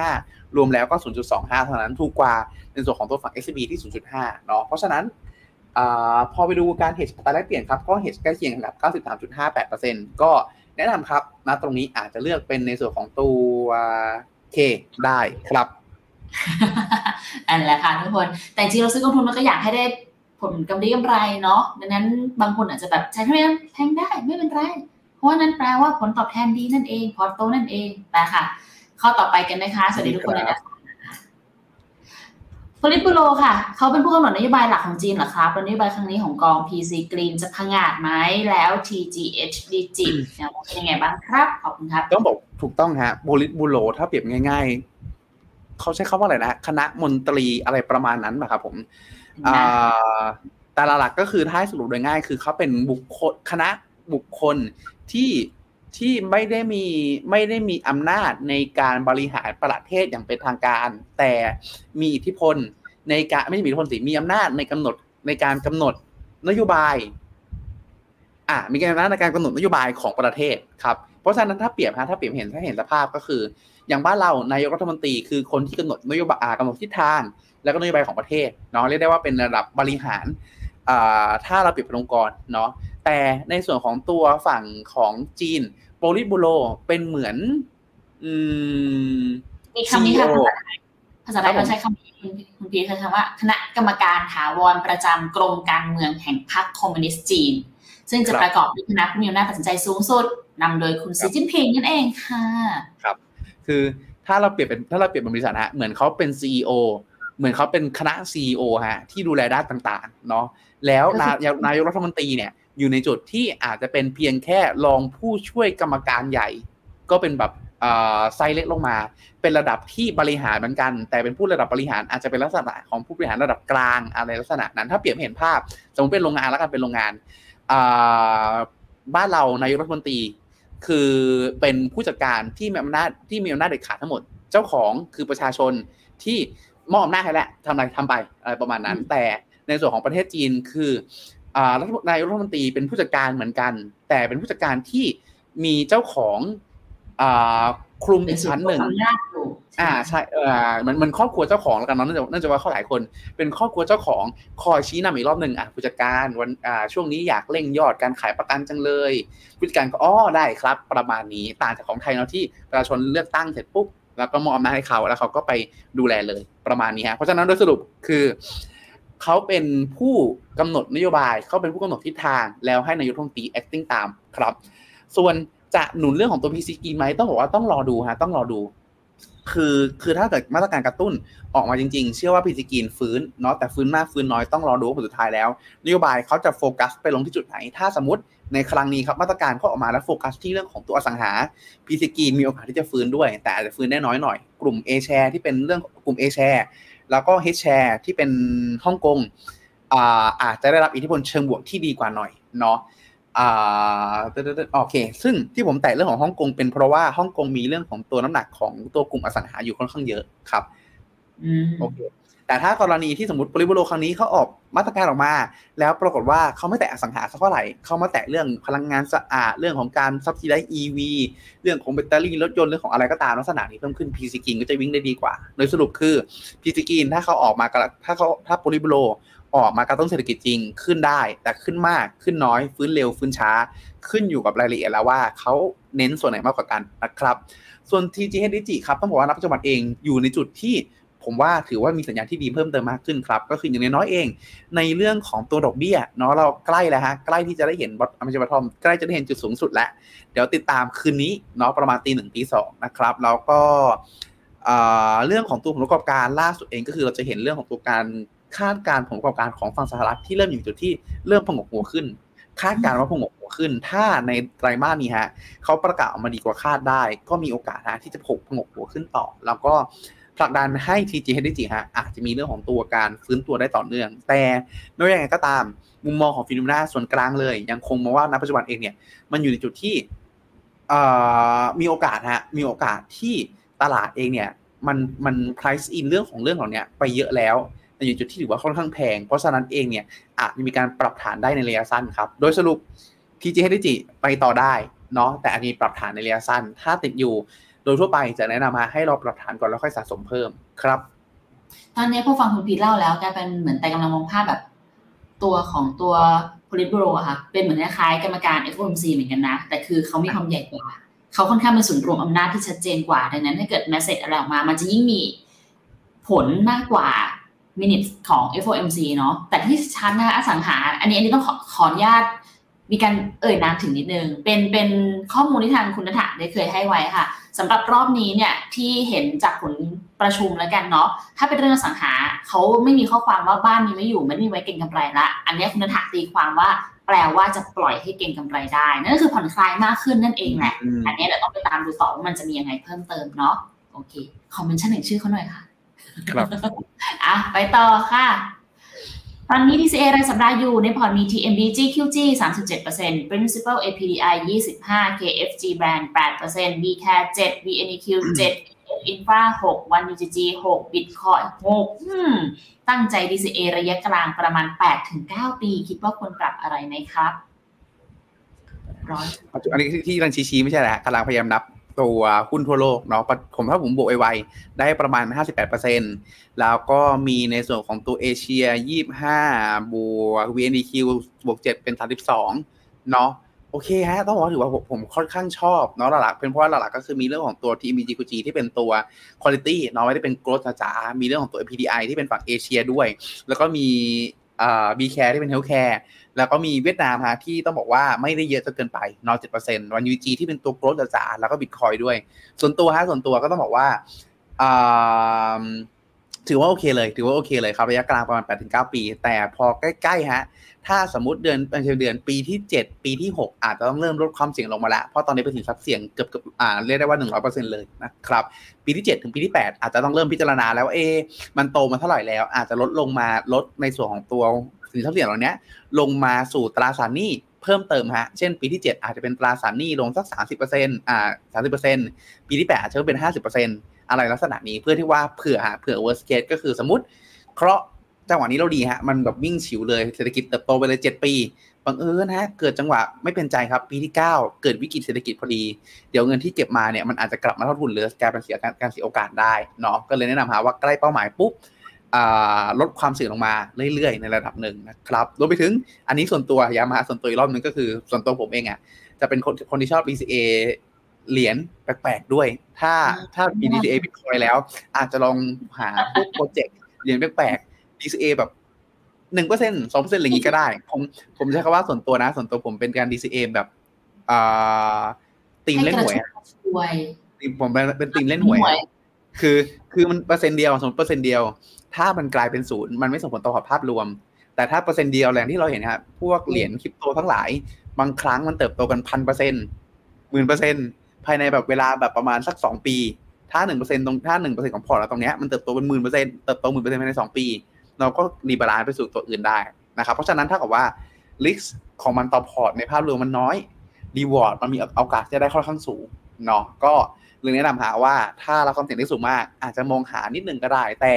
0.15 รวมแล้วก็ 0.25 เท่านั้น ถูกกว่าในส่วนของตัวฝั่ง SCB ที่ 0.5 เนาะ เพราะฉะนั้น พอไปดูการ hedge อัตราแลกเปลี่ยนครับก็ hedge ใกล้เคียงกับ 93.58%ก็แนะนำครับณตรงนี้อาจจะเลือกเป็นในส่วนของตัว K ได้ครับ
อันแหละค่ะทุกคน แต่จริงเราซื้อกองทุนมันก็อยากให้ได้ผลกำไรกำไรเนาะดังนั้นบางคนอาจจะแบบใช้เท่านั้นแพงได้ไม่เป็นไร เพราะว่านั่นแปลว่าผลตอบแทนดีนั่นเอง พอโตนั่นเองไปค่ะ ข้อต่อไปกันนะคะ สวัสดีทุกคนเลยนะคะ พลิปูโรค่ะ เขาเป็นผู้กำหนดนโยบายหลักของจีนเหรอครับแล้วนโยบายครั้งนี้ของกอง PC Green จะพังอาจไหมแล้ว TGH Digit เนี่ยเป็นยังไงบ้างครับ ขอบคุณครับ
ต้องบอกถูกต้องฮะโบลิสบูโรถ้าเปรียบง่าย ๆ เขาใช้คำว่าอะไรนะ คณะมนตรีอะไรประมาณนั้นป่ะครับผมอ่าแต่หลักๆก็คือถ้าให้สรุปโดยง่าย คือเขาเป็นบุคคลคณะบุคคลที่ ที่ไม่ได้มีไม่ได้มีอำนาจในการบริหารประเทศอย่างเป็นทางการ แต่มีอิทธิพลในการไม่ใช่มีอิทธิพลสิมีอำนาจในกำหนดในการกำหนดนโยบาย อ่ามีการอำนาจในการกำหนดนโยบายของประเทศครับเพราะฉะนั้นถ้าเปรียบฮะถ้าเปรียบเห็นถ้าเห็นสภาพก็คือ อย่างบ้านเรานายกรัฐมนตรีคือคนที่กำหนดนโยบายกำหนดทิศทาง แล้วก็นโยบายของประเทศเนาะเรียกได้ว่าเป็นระดับบริหารอ่าถ้าเราเปรียบเป็นองค์กรเนาะ แต่ในส่วนของตัวฝั่งของจีนโปลิบูโรเป็นเหมือน อืม
มีคำนี้ค่ะ
CEO
ภาษาไทยเขาใช้คำนี้คุณคุณพีใช้คำว่า คณะกรรมการถาวรประจำกรมการเมืองแห่งพรรคคอมมิวนิสต์จีน ซึ่งจะ
ครับ
ประกอบด้วยคณะผู้มีอำนาจตัดสินใจสูงสุดนำโดยคุณซีจิ้นผิงนั่นเองค่ะ
ครับ คือถ้าเราเปรียบเป็นถ้าเราเปรียบเป็นบริษัทฮะเหมือนเขาเป็นซีอเหมือนเขาเป็นคณะซีอฮะที่ดูแลด้านต่างๆ เนาะแล้วนายนายกรัฐมนตรีเนี่ย อยู่ในจุดที่อาจจะเป็นเพียงแค่รองผู้ช่วยกรรมการใหญ่ ก็เป็นแบบไซส์เล็กลงมา เป็นระดับที่บริหารเหมือนกัน แต่เป็นผู้ระดับบริหารอาจจะเป็นลักษณะของผู้บริหารระดับกลางอะไรลักษณะนั้น ถ้าเปรียบเห็นภาพ สมมติเป็นโรงงานแล้วกันเป็นโรงงานบ้านเรานายกรัฐมนตรี คือเป็นผู้จัดการที่มีอำนาจที่มีอำนาจเด็ดขาดทั้งหมด เจ้าของคือประชาชนที่มอบอำนาจให้แล้วทำอะไรทำไปอะไรประมาณนั้น แต่ในส่วนของประเทศจีนคือ นายกรัฐมนตรีเป็นผู้จัดการเหมือนกัน แต่เป็นผู้จัดการที่มีเจ้าของคลุมอีกชั้นหนึ่งอ่าใช่เออมันมันครอบครัวเจ้าของแล้วกันเนาะเนื่องจากเนื่องจากว่าเขาหลายคน เป็นครอบครัวเจ้าของคอยชี้นำอีกรอบหนึ่งอะผู้จัดการวันอ่าช่วงนี้อยากเร่งยอดการขายประกันจังเลยผู้จัดการก็อ๋อได้ครับ ประมาณนี้ต่างจากของไทยเนาะที่ประชาชนเลือกตั้งเสร็จปุ๊บแล้วก็มอบอำนาจให้เขาแล้วเขาก็ไปดูแลเลยประมาณนี้ฮะเพราะฉะนั้นโดยสรุปคือ เขาเป็นผู้กำหนดนโยบายเขาเป็นผู้กำหนดทิศทาง แล้วให้นายกรัฐมนตรี acting ตามครับ ส่วนจะหนุนเรื่องของตัว PCE ไหมต้องบอกว่าต้องรอดูฮะต้องรอดู คือคือถ้าเกิดมาตรการกระตุ้นออกมาจริงๆ เชื่อว่า PCE ฟื้นเนาะแต่ฟื้นมากฟื้นน้อยต้องรอดูผลสุดท้ายแล้วนโยบายเขาจะโฟกัสไปลงที่จุดไหน ถ้าสมมติในครั้งนี้ครับมาตรการเขาออกมาแล้วโฟกัสที่เรื่องของตัวอสังหา PCE มีโอกาสที่จะฟื้นด้วย แต่อาจจะฟื้นได้น้อยหน่อย กลุ่ม A share ที่เป็นเรื่องกลุ่ม A share แล้วก็ H share ที่เป็นฮ่องกงอาอาจจะได้รับอิทธิพลเชิงบวกที่ดีกว่าหน่อยเนาะอ่าโอเค ซึ่งที่ผมแตะเรื่องของฮ่องกงเป็นเพราะว่าฮ่องกงมีเรื่องของตัวน้ำหนักของตัวกลุ่มอสังหาอยู่ค่อนข้างเยอะครับโอเค แต่ถ้ากรณีที่สมมติบริบูโลครั้งนี้เขาออกมาตรการออกมา แล้วปรากฏว่าเขาไม่แตะอสังหาสักเท่าไหร่เขามาแตะเรื่องพลังงานสะอาดเรื่องของการซับซิได้ EV เรื่องของแบตเตอรี่รถยนต์เรื่องของอะไรก็ตามลักษณะนี้เพิ่มขึ้น PC กินก็จะวิ่งได้ดีกว่า โดยสรุปคือ PC กินถ้าเขาออกมาถ้าเขาถ้าบริบูโลออกมากระตุ้นเศรษฐกิจจริงขึ้นได้ แต่ขึ้นมากขึ้นน้อย ฟื้นเร็วฟื้นช้า ขึ้นอยู่กับรายละเอียดแล้วว่าเขาเน้นส่วนไหนมากกว่ากันนะครับ ส่วน TG h d g ครับต้องบอกว่านับปัจจุบันเองอยู่ในจุดที่ ผมว่าถือว่ามีสัญญาณที่ดีเพิ่มเติมมากขึ้นครับ ก็คืออย่างน้อยเอง ในเรื่องของตัวดอกเบี้ยเนาะเราใกล้แล้วฮะใกล้ที่จะได้เห็นบอทอเมริกาทอมใกล้จะได้เห็นจุดสูงสุดแล้ว เดี๋ยวติดตามคืนนี้เนาะประมาณตีหนึ่งตีสองนะครับแล้วก็เรื่องของตัวผลประกอบการล่าสุดเองก็คือเราจะเห็นเรื่องของตัวการคาดการผลประกอบการของฝั่งสหรัฐที่เริ่มอยู่จุดที่เริ่มผงกหัวขึ้น คาดการว่าผงกหัวขึ้น ถ้าในไตรมาสนี้ฮะเขาประกาศออกมาดีกว่าคาดได้ ก็มีโอกาสนะที่จะผกผงกหัวขึ้นต่อ แล้วก็ ผลักดันให้ TG h d g ฮะอาจจะมีเรื่องของตัวการฟื้นตัวได้ต่อเนื่อง แต่ไม่ว่าอย่างไรก็ตามมุมมองของฟิโนเมนาส่วนกลางเลย ยังคงมองว่าณปัจจุบันเองเนี่ยมันอยู่ในจุดที่มีโอกาสฮะมีโอกาสที่ตลาดเองเนี่ยมันมัน price in เรื่องของเรื่องเหล่านี้ไปเยอะแล้วอยู่จุดที่ถือว่าค่อนข้างแพง เพราะฉะนั้นเองเนี่ยอาจจะมีการปรับฐานได้ในระยะสั้นครับ โดยสรุป TG h d g ไปต่อได้เนาะแต่อันนี้ปรับฐานในระยะสั้น ถ้าติดอยู่ โดยทั่วไปจะแนะนำมาให้เราปรับฐานก่อนแล้วค่อยสะสมเพิ่มครับ
ตอนนี้พอฟังคุณพีเล่าแล้วกลายเป็นเหมือนแต่กำลังมองภาพแบบ ตัวของตัวพลิโบรอะค่ะเป็นเหมือนคล้ายกรรมการ FOMC เหมือนกันนะ แต่คือเขามีความใหญ่กว่าเขาค่อนข้างเป็นศูนย์รวมอำนาจที่ชัดเจนกว่า ดังนั้นถ้าเกิดแมสเซจอะไรออกมา มันจะยิ่งมีผลมากกว่ามินิทของ FOMC เนาะแต่ที่ชั้นนะอสังหา อันนี้อันนี้ต้องขอขออนุญาต มีการเอ่ยนามถึงนิดนึง เป็นเป็นข้อมูลที่ทางคุณนัฐได้เคยให้ไว้ค่ะสำหรับรอบนี้เนี่ยที่เห็นจากผลประชุมแล้วกันเนาะ ถ้าเป็นเรื่องสังหาเขาไม่มีข้อความว่าบ้านมีไม่อยู่ไม่มีไว้เก่งกำไรละ อันนี้คุณนัฐตีความว่าแปลว่าจะปล่อยให้เก่งกำไรได้ นั่นก็คือผ่อนคลายมากขึ้นนั่นเองแหละ อันนี้เดี๋ยวต้องไปตามดูต่อว่ามันจะมียังไงเพิ่มเติมเนาะ โอเค คอมเมนชั่นหนึ่งชื่อเขาหน่อยค่ะ
ครับ
อะไปต่อค่ะ ตอนนี้ DCA รายสัปดาห์อยู่ในพอร์ตมี TMB GQG 37% Principal APDI 25 KFG Brand 8% BCare 7 VNEQ 7 Infra 6 One UGG 6 Bitcoin 6ตั้งใจ DCA ระยะกลางประมาณ 8-9 ปี คิดว่าควรปรับอะไรไหมครับ
ร้อนอันนี้ที่รันชี้ไม่ใช่แหละกำลังพยายามนับ ตัวหุ้นทั่วโลกเนาะผมถ้าผมบวกไวๆได้ประมาณ 58%แล้วก็มีในส่วนของตัวเอเชีย 25 บวก VNDQ บวก 7 เป็น 32 เนาะโอเคฮะ ต้องบอกถือว่าผมค่อนข้างชอบเนาะหลักๆเป็นเพราะว่าหลักๆก็คือมีเรื่องของตัว TMGG ที่เป็นตัว Quality เนาะไม่ได้เป็น Growth จ๋ามีเรื่องของตัว PDI ที่เป็นฝั่งเอเชียด้วย แล้วก็มีอ่า BCARE ที่เป็น health แล้วก็มีเวียดนามฮะที่ต้องบอกว่าไม่ได้เยอะจนเกินไปเนาะเจ็ดเปอร์เซ็นต์ ONE-UG ที่เป็นตัว gold จ๋าแล้วก็บิตคอยน์ด้วย ส่วนตัวฮะส่วนตัวก็ต้องบอกว่าถือว่าโอเคเลย ถือว่าโอเคเลยครับระยะกลางประมาณ8-9ปี แต่พอใกล้ๆฮะถ้าสมมติเดือนเป็นเดือนปีที่ 7 ปีที่ 6 อาจจะต้องเริ่มลดความเสี่ยงลงมาแล้ว เพราะตอนนี้เป็นสินทรัพย์เสี่ยงเกือบเกือบอ่าเรียกได้ว่า 100%เลยนะครับปีที่ 7 ถึงปีที่ 8 อาจจะต้องเริ่มพิจารณาแล้วเอ มันโตมาเท่าไหร่แล้ว อาจจะลดลงมาลดในส่วนของตัว สินทรัพย์เสี่ยงเหล่านี้ลงมาสู่ตราสารหนี้เพิ่มเติมฮะ เช่นปีที่ 7 อาจจะเป็นตราสารหนี้ลงสัก 30%อ่า30%ปีที่ 8 อาจจะเป็น 50%อะไรลักษณะนี้เพื่อที่ว่าเผื่อฮะเผื่อ worst case ก็คือสมมติ เคราะห์จังหวะนี้เราดีฮะ มันแบบวิ่งฉิวเลยเศรษฐกิจเติบโตไปเลย 7 ปีบังเอิญฮะเกิดจังหวะไม่เป็นใจครับ ปีที่ 9 เกิดวิกฤตเศรษฐกิจพอดี เดี๋ยวเงินที่เก็บมาเนี่ยมันอาจจะกลับมาเท่าทุนหรือกลายเป็นเสียการการเสียโอกาสได้เนาะก็เลยแนะนำฮะว่าใกล้เป้าหมายปุ๊บ ลดความเสี่ยงลงมาเรื่อยๆ ในระดับหนึ่งนะครับรวมไปถึงอันนี้ส่วนตัวย้ำฮะส่วนตัวอีกรอบหนึ่งก็คือส่วนตัวผมเองอะจะเป็นคนคนที่ชอบ BCA เหรียญแปลกๆด้วย ถ้าถ้ามี DCA Bitcoin แล้ว อาจจะลองหาพวกโปรเจกต์เหรียญแปลกๆ DCA แบบหนึ่งเปอร์เซ็นสองเปอร์เซ็นต์อะไรอย่างนี้ก็ได้ ผมผมใช้คำว่าส่วนตัวนะ ส่วนตัวผมเป็นการ DCA แบบอ่าตีมเล่นหวยผมเป็นเป็นตีมเล่นหวย คือ คือมันเปอร์เซ็นต์เดียวสมมติเปอร์เซ็นต์เดียว ถ้ามันกลายเป็นศูนย์มันไม่ส่งผลต่อภาพรวม แต่ถ้าเปอร์เซ็นต์เดียวแรงที่เราเห็นครับพวกเหรียญคริปโตทั้งหลาย บางครั้งมันเติบโตกันพันเปอร์เซ็นต์หมื่นเปอร์เซ็นต์ภายในแบบเวลาแบบประมาณสักสองปี ถ้าหนึ่งเปอร์เซ็นต์ตรงถ้าหนึ่งเปอร์เซ็นต์ของพอร์ตเราตรงเนี้ยมันเติบโตเป็นหมื่นเปอร์เซ็นต์เติบโตหมื่นเปอร์เซ็นต์ภายในสองปี เราก็ rebalance ไปสู่ตัวอื่นได้นะครับเพราะฉะนั้นเท่ากับว่า risk ของมันต่อพอร์ตในภาพรวมมันน้อย reward มันมีโอกาสจะได้ค่อนข้างสูงเนาะก็ เลยแนะนำหาว่าถ้าเรารับความเสี่ยงได้สูงมาก อาจจะมองหานิดหนึ่งก็ได้ แต่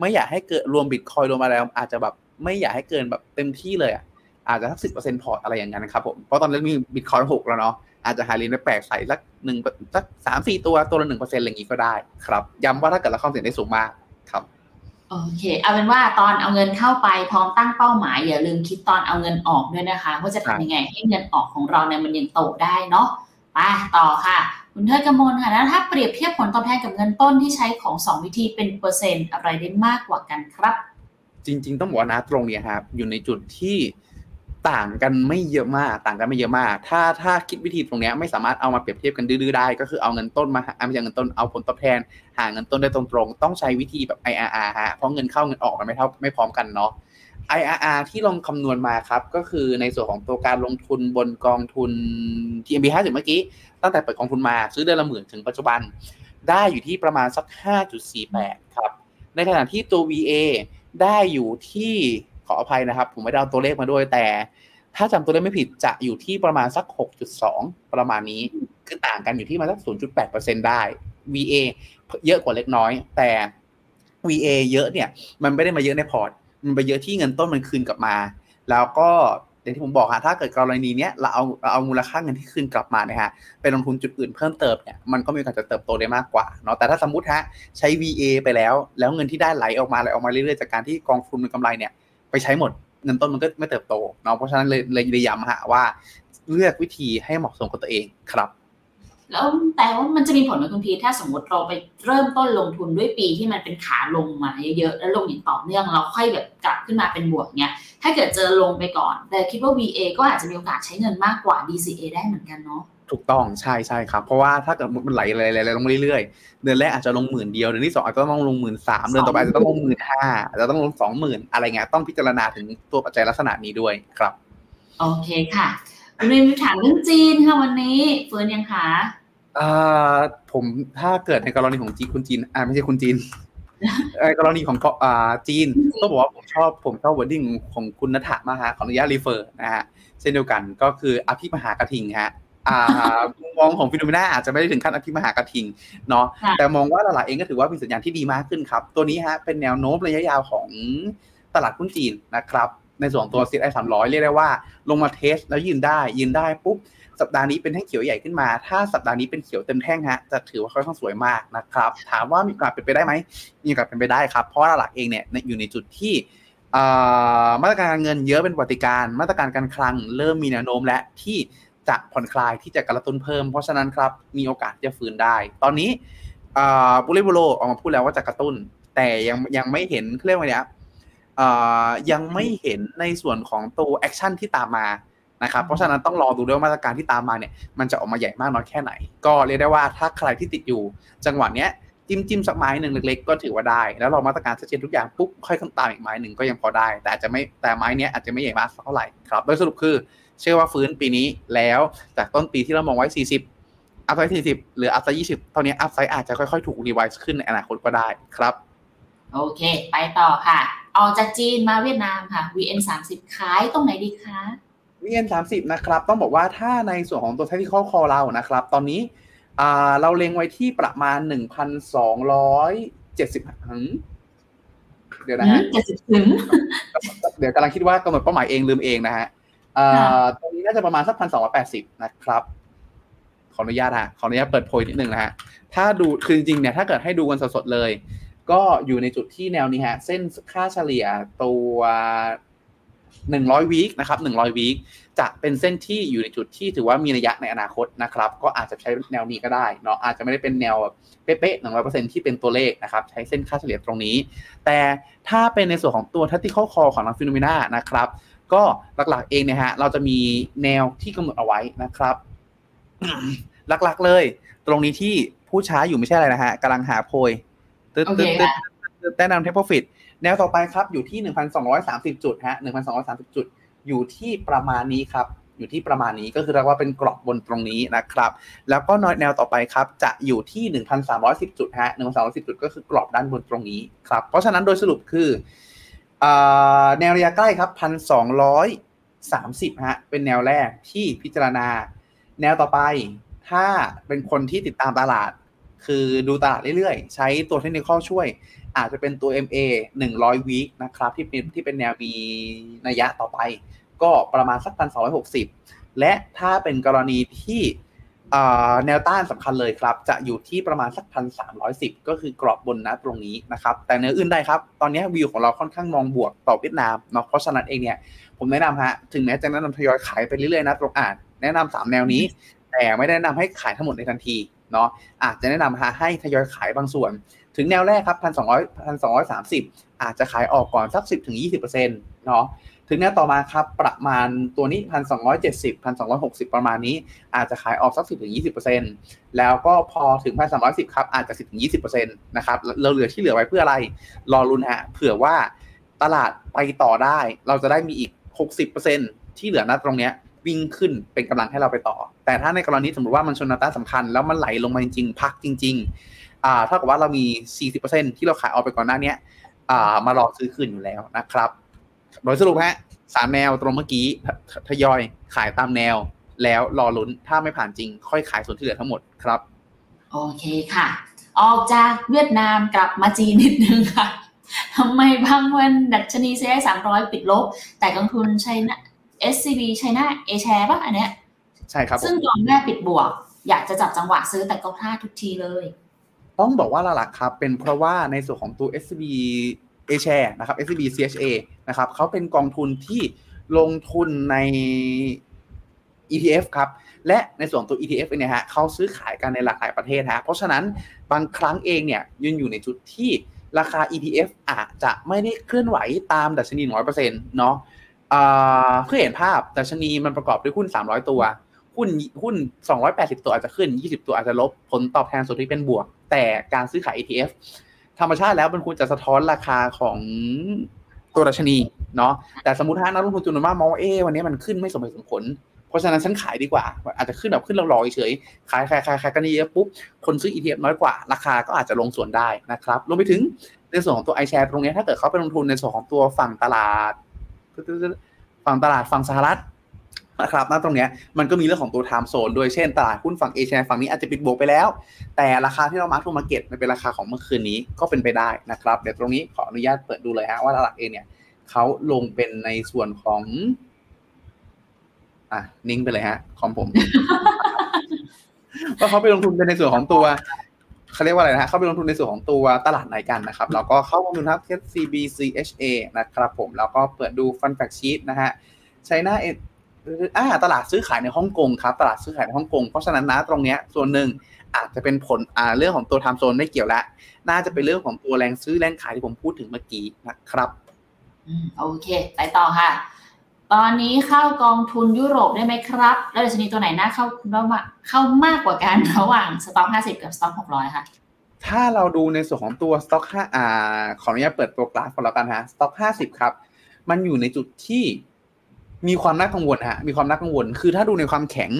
ไม่อยากให้เกินรวมบิตคอยน์รวมมาแล้วอาจจะแบบไม่อยากให้เกินแบบเต็มที่เลยอะอาจจะสักสิบเปอร์เซ็นต์พอร์ตอะไรอย่างนั้นนะครับผมเพราะตอนนี้มีบิตคอยน์หกแล้วเนาะอาจจะหาเหรียญแปลกใส่สักหนึ่งสักสามสี่ตัวตัวละหนึ่งเปอร์เซ็นต์อะไรอย่างนี้ก็ได้ครับย้ำว่าถ้าเกิดเราความเสี่ยงได้สูงมากครับ
โอเค เอาเป็นว่าตอนเอาเงินเข้าไปพร้อมตั้งเป้าหมาย อย่าลืมคิดตอนเอาเงินออกด้วยนะคะ ว่าจะทำยังไงให้เงินออกของเราเนี่ยมันยังโตได้เนาะไปต่อค่ะคุณเทิดกมลค่ะแล้วถ้าเปรียบเทียบผลตอบแทนกับเงินต้นที่ใช้ของ 2 วิธีเป็นเปอร์เซ็นต์อะไรได้มากกว่ากันครับ
จริง ๆ ต้องบอกว่านะตรงนี้ครับอยู่ในจุดที่ต่างกันไม่เยอะมาก ต่างกันไม่เยอะมาก ถ้าถ้าคิดวิธีตรงนี้ไม่สามารถเอามาเปรียบเทียบกันดื้อๆได้ ก็คือเอาเงินต้นมาไม่ใช่เงินต้นเอาผลตอบแทน หาเงินต้นได้ตรงๆ ต้องใช้วิธีแบบ IRR ฮะเพราะเงินเข้าเงินออกมันไม่เท่าไม่พร้อมกันเนาะ IRR ที่ลองคำนวณมาครับ ก็คือในส่วนของตัวการลงทุนบนกองทุน TMB 50 เมื่อกี้ ตั้งแต่เปิดกองทุนมาซื้อเดือนละหมื่นถึงปัจจุบัน ได้อยู่ที่ประมาณสัก 5.48 ครับ ในขณะที่ตัว VA ได้อยู่ที่ขออภัยนะครับ ผมไม่ได้เอาตัวเลขมาด้วยแต่ ถ้าจำตัวเลขไม่ผิดจะอยู่ที่ประมาณสัก 6.2 ประมาณนี้คือต่างกันอยู่ที่มาสัก 0.8%ได้ VA เยอะกว่าเล็กน้อย แต่ VA เยอะเนี่ย มันไม่ได้มาเยอะในพอร์ต มันไปเยอะที่เงินต้นมันคืนกลับมา แล้วก็ อย่างที่ผมบอกฮะถ้าเกิดกรณีเนี้ยเราเอาเราเอามูลค่าเงินที่คืนกลับมาเนี่ยฮะไปลงทุนจุดอื่นเพิ่มเติมเนี่ยมันก็มีโอกาสจะเติบโตได้มากกว่าเนาะแต่ถ้าสมมติฮะใช้ VA ไปแล้ว แล้วเงินที่ได้ไหลออกมาไหลออกมาเรื่อยๆจากการที่กองทุนมันกำไรเนี่ยไปใช้หมดเงินต้นมันก็ไม่เติบโตเนาะเพราะฉะนั้นเลยเลยย้ำฮะว่า เลือกวิธีให้เหมาะสมกับตัวเองครับ
แล้วแต่ว่ามันจะมีผลไหมคุณพีถ้าสมมติเราไปเริ่มต้นลงทุนด้วยปีที่มันเป็นขาลงมาเยอะๆแล้วลงอย่างต่อเนื่องเราค่อยแบบกลับขึ้นมาเป็นบวกเนี้ยถ้าเกิดเจอลงไปก่อน แต่คิดว่า VA ก็อาจจะมีโอกาสใช้เงินมากกว่า DCA ได้เหมือนกันเนาะ
ถูกต้องใช่ใช่ครับเพราะว่าถ้าเกิดมันไหลไหลลงเรื่อยๆเดือนแรกอาจจะลงหมื่นเดียวเดือนที่สองอาจจะต้องลงหมื่นสามเดือนต่อไปอาจจะต้องลงหมื่นห้าอาจจะต้องลงสองหมื่นอะไรเงี้ยต้องพิจารณาถึงตัวปัจจัยลักษณะนี้ด้วยครับ
โอเคค่ะคุณเรนมีถามเรื่องจีนค่ะวันนี้เฟิร์นยังคะ
อ่า ผมถ้าเกิดในกรณีของจีนคุณจีน อ่าไม่ใช่คุณจีนกรณีของอ่าจีนต้องบอกว่าผมชอบผมชอบ wording ของคุณนัทมากฮะขออนุญาต refer นะฮะเช่นเดียวกันก็คืออภิมหากระทิงฮะอ่ามองของฟินโนมีนาอาจจะไม่ได้ถึงขั้นอภิมหากระทิงเนาะแต่มองว่าตลาดเองก็ถือว่ามีสัญญาณที่ดีมากขึ้นครับ ตัวนี้ฮะเป็นแนวโน้มระยะยาวของตลาดหุ้นจีนนะครับ ในส่วนตัว CSI สามร้อยเรียกได้ว่า ลงมา test แล้วยืนได้ยืนได้ปุ๊บ สัปดาห์นี้เป็นแท่งเขียวใหญ่ขึ้นมา ถ้าสัปดาห์นี้เป็นเขียวเต็มแท่งฮะจะถือว่าค่อนข้างสวยมากนะครับ ถามว่ามีโอกาสเป็นไปได้ไหมมีโอกาสเป็นไปได้ครับ เพราะตลาดเองเนี่ยอยู่ในจุดที่มาตรการเงินเยอะเป็นปฏิการ มาตรการการคลังเริ่มมีแนวโน้มและที่จะผ่อนคลายที่จะกระตุ้นเพิ่ม เพราะฉะนั้นครับมีโอกาสจะฟื้นได้ ตอนนี้บุริบุโรออกมาพูดแล้วว่าจะกระตุ้น แต่ยังยังไม่เห็นเรียกว่าเนี้ยยังไม่เห็นในส่วนของตัวแอคชั่นที่ตามมา นะครับเพราะฉะนั้นต้องรอดูด้วยมาตรการที่ตามมาเนี่ยมันจะออกมาใหญ่มากน้อยแค่ไหน ก็เรียกได้ว่าถ้าใครที่ติดอยู่ จังหวะเนี้ยจิ้มจิ้มสักไม้หนึ่งเล็กๆก็ถือว่าได้ แล้วเรามาตรการชัดเจนทุกอย่างปุ๊บค่อยข้างตามอีกไม้หนึ่งก็ยังพอได้ แต่อาจจะไม่แต่ไม้นี้อาจจะไม่ใหญ่มากเท่าไหร่ครับโดยสรุปคือ เชื่อว่าฟื้นปีนี้แล้วจากต้นปีที่เรามองไว้ 40 upside 40 หรือ upside 20 ตอนนี้ upside อาจจะค่อยๆ ถูก revise ขึ้นในอนาคตก็ได้ครับ
โอเค ไปต่อค่ะ ออกจากจีนมาเวียดนามค่ะ VN 30ขายตรงไหนดีคะ
VN 30นะครับ ต้องบอกว่าถ้าในส่วนของตัว technical call เรานะครับ ตอนนี้เราเล็งไว้ที่ประมาณ 1,270เดี๋ยวนะฮะ
เจ็ดสิบถึง
เดี๋ยวกำลังคิดว่ากำหนดเป้าหมายเองลืมเองนะฮะตรงนี้น่าจะประมาณสักพันสองร้อยแปดสิบนะครับ ขออนุญาตฮะ ขออนุญาตเปิดโพยนิดนึงนะฮะ ถ้าดู คือจริงๆเนี่ย ถ้าเกิดให้ดูกันสดๆเลย ก็อยู่ในจุดที่แนวนี้ฮะ เส้นค่าเฉลี่ยตัว หนึ่งร้อยวีคนะครับหนึ่งร้อยวีคจะเป็นเส้นที่อยู่ในจุดที่ถือว่ามีระยะในอนาคตนะครับ ก็อาจจะใช้แนวนี้ก็ได้เนาะอาจจะไม่ได้เป็นแนวเป๊ะๆหนึ่งร้อยเปอร์เซ็นที่เป็นตัวเลขนะครับ ใช้เส้นค่าเฉลี่ยตรงนี้ แต่ถ้าเป็นในส่วนของตัวทัตติข้อคอของทางฟิโนเมนานะครับ ก็หลักๆเองเนี่ยฮะเราจะมีแนวที่กำหนดเอาไว้นะครับ หลักๆเลย ตรงนี้ที่ผู้ช้าอยู่ไม่ใช่อะไรนะฮะกำลังหาโพยตึ๊ดตึ๊ดตึ๊ดแนะนำเทปโปรฟิต แนวต่อไปครับอยู่ที่ 1,230 จุดฮะ1,230 จุด อยู่ที่ประมาณนี้ครับ อยู่ที่ประมาณนี้ก็คือเรียกว่าเป็นกรอบบนตรงนี้นะครับ แล้วก็แนวต่อไปครับ จะอยู่ที่ 1,310 จุดฮะ1,310 จุดก็คือกรอบด้านบนตรงนี้ครับ เพราะฉะนั้นโดยสรุปคือแนวระยะใกล้ครับ1,230ฮะเป็นแนวแรกที่พิจารณา แนวต่อไปถ้าเป็นคนที่ติดตามตลาด คือดูตลาดเรื่อยๆ ใช้ตัวเทคนิคข้อช่วย อาจจะเป็นตัว MA 100วีคนะครับที่เป็นที่เป็นแนวมีนัยยะต่อไป ก็ประมาณสักพันสองหกสิบและถ้าเป็นกรณีที่แนวต้านสำคัญเลยครับ จะอยู่ที่ประมาณสักพันสามร้อยสิบก็คือกรอบบนนะตรงนี้นะครับ แต่เนื้ออื่นได้ครับ ตอนนี้วิวของเราค่อนข้างมองบวกต่อเวียดนามเนาะเพราะฉะนั้นเองเนี่ย ผมแนะนำฮะ ถึงแม้จะแนะนำทยอยขายไปเรื่อยๆนะตรงอ่าน แนะนำสามแนวนี้ แต่ไม่แนะนำให้ขายทั้งหมดในทันที เนาะอาจจะแนะนำให้ทยอยขายบางส่วน ถึงแนวแรกครับพันสองร้อยพันสองร้อยสามสิบอาจจะขายออกก่อนสักสิบถึงยี่สิบเปอร์เซ็นต์เนาะถึงแนวต่อมาครับประมาณตัวนี้พันสองร้อยเจ็ดสิบพันสองร้อยหกสิบประมาณนี้ อาจจะขายออกสักสิบถึงยี่สิบเปอร์เซ็นต์แล้วก็พอถึงพันสามร้อยสิบครับอาจจะสิบถึงยี่สิบเปอร์เซ็นต์นะครับเราเหลือที่เหลือไว้เพื่ออะไรรอรุนฮะเผื่อว่าตลาดไปต่อได้ เราจะได้มีอีกหกสิบเปอร์เซ็นต์ที่เหลือนัดตรงเนี้ย วิ่งขึ้นเป็นกำลังให้เราไปต่อ แต่ถ้าในกรณีสมมติว่ามันชนนาต้าสำคัญแล้วมันไหลลงมาจริงๆ พักจริงๆอ่าเท่ากับว่าเรามี 40%ที่เราขายออกไปก่อนหน้านี้อ่ามารอซื้อคืนอยู่แล้วนะครับ โดยสรุปฮะสามแนวตรงเมื่อกี้ทยอยขายตามแนว แล้วรอลุ้นถ้าไม่ผ่านจริง ค่อยขายส่วนที่เหลือทั้งหมดครับ
โอเคค่ะ ออกจากเวียดนามกลับมาจีนนิดนึงค่ะทำไมบางวันดัชนีเซ็นสามร้อยปิดลบ แต่กองทุนไชน่า SCB ไชน่าเอแชร์ป่ะอันเนี้ย
ใช่ครับ
ซึ่งตอนแรกปิดบวก อยากจะจับจังหวะซื้อแต่ก็พลาดทุกทีเลย
ต้องบอกว่าหลักๆครับ เป็นเพราะว่าในส่วนของตัว SCB A share นะครับ SCB CHA นะครับเขาเป็นกองทุนที่ลงทุนใน ETF ครับ และในส่วนตัว ETF เนี่ยฮะเขาซื้อขายกันในหลากหลายประเทศฮะเพราะฉะนั้นบางครั้งเองเนี่ยยืนอยู่ในจุดที่ราคา ETF อาจจะไม่ได้เคลื่อนไหวตามดัชนี100%เนาะ เพื่อเห็นภาพดัชนีมันประกอบด้วยหุ้น 300 ตัว หุ้นหุ้น 280 ตัวอาจจะขึ้น 20 ตัวอาจจะลบผลตอบแทนสุทธิเป็นบวก แต่การซื้อขาย ETF ธรรมชาติแล้วมันควรจะสะท้อนราคาของตัวดัชนีเนาะแต่สมมติถ้านักลงทุนจำนวนมากมองว่าเอ๊วันนี้มันขึ้นไม่สมเหตุสมผล เพราะฉะนั้นฉันขายดีกว่า อาจจะขึ้นแบบขึ้นเราๆเฉยขายขายขายขายกันเยอะปุ๊บคนซื้อ ETF น้อยกว่า ราคาก็อาจจะลงส่วนได้นะครับรวมไปถึงในส่วนของตัว iShare ตรงนี้ถ้าเกิดเขาไปลงทุนในส่วนของตัวฝั่งตลาด ฝั่งตลาดฝั่งสหรัฐนะครับณตรงนี้มันก็มีเรื่องของตัว time zone ด้วยเช่นตลาดหุ้นฝั่งเอเชียฝั่งนี้อาจจะปิดบวกไปแล้ว แต่ราคาที่เรา mark to market มันเป็นราคาของเมื่อคืนนี้ก็เป็นไปได้นะครับ เดี๋ยวตรงนี้ขออนุญาตเปิดดูเลยฮะว่าตลาดเองเนี่ยเขาลงเป็นในส่วนของอะนิ่งไปเลยฮะของผมว่าเขาไปลงทุนเป็นในส่วนของตัว เขาเรียกว่าอะไรนะเขาไปลงทุนในส่วนของตัวตลาดไหนกันนะครับแล้วก็เข้าลงทุนครับ CBCHA นะครับผมแล้วก็เปิดดูฟันแฟกชีตนะฮะไชน่าอ่าตลาดซื้อขายในฮ่องกงครับตลาดซื้อขายในฮ่องกงเพราะฉะนั้นนะตรงเนี้ยส่วนหนึ่งอาจจะเป็นผลอ่าเรื่องของตัวไทม์โซนไม่เกี่ยวแล้วน่าจะเป็นเรื่องของตัวแรงซื้อแรงขายที่ผมพูดถึงเมื่อกี้นะครับ
อืมโอเค ไปต่อค่ะ ตอนนี้เข้ากองทุนยุโรปได้ไหมครับ แล้วดัชนีตัวไหนน่าเข้าคุณว่าเข้ามากกว่ากันระหว่างสต็อก50กับสต็อก600ค่ะ
ถ้าเราดูในส่วนของตัวสต็อกห้าอ่าขออนุญาตเปิดตัวกราฟก่อนแล้วกันฮะสต็อกห้าสิบครับ มันอยู่ในจุดที่มีความน่ากังวลฮะมีความน่ากังวล คือถ้าดูในความแข็ง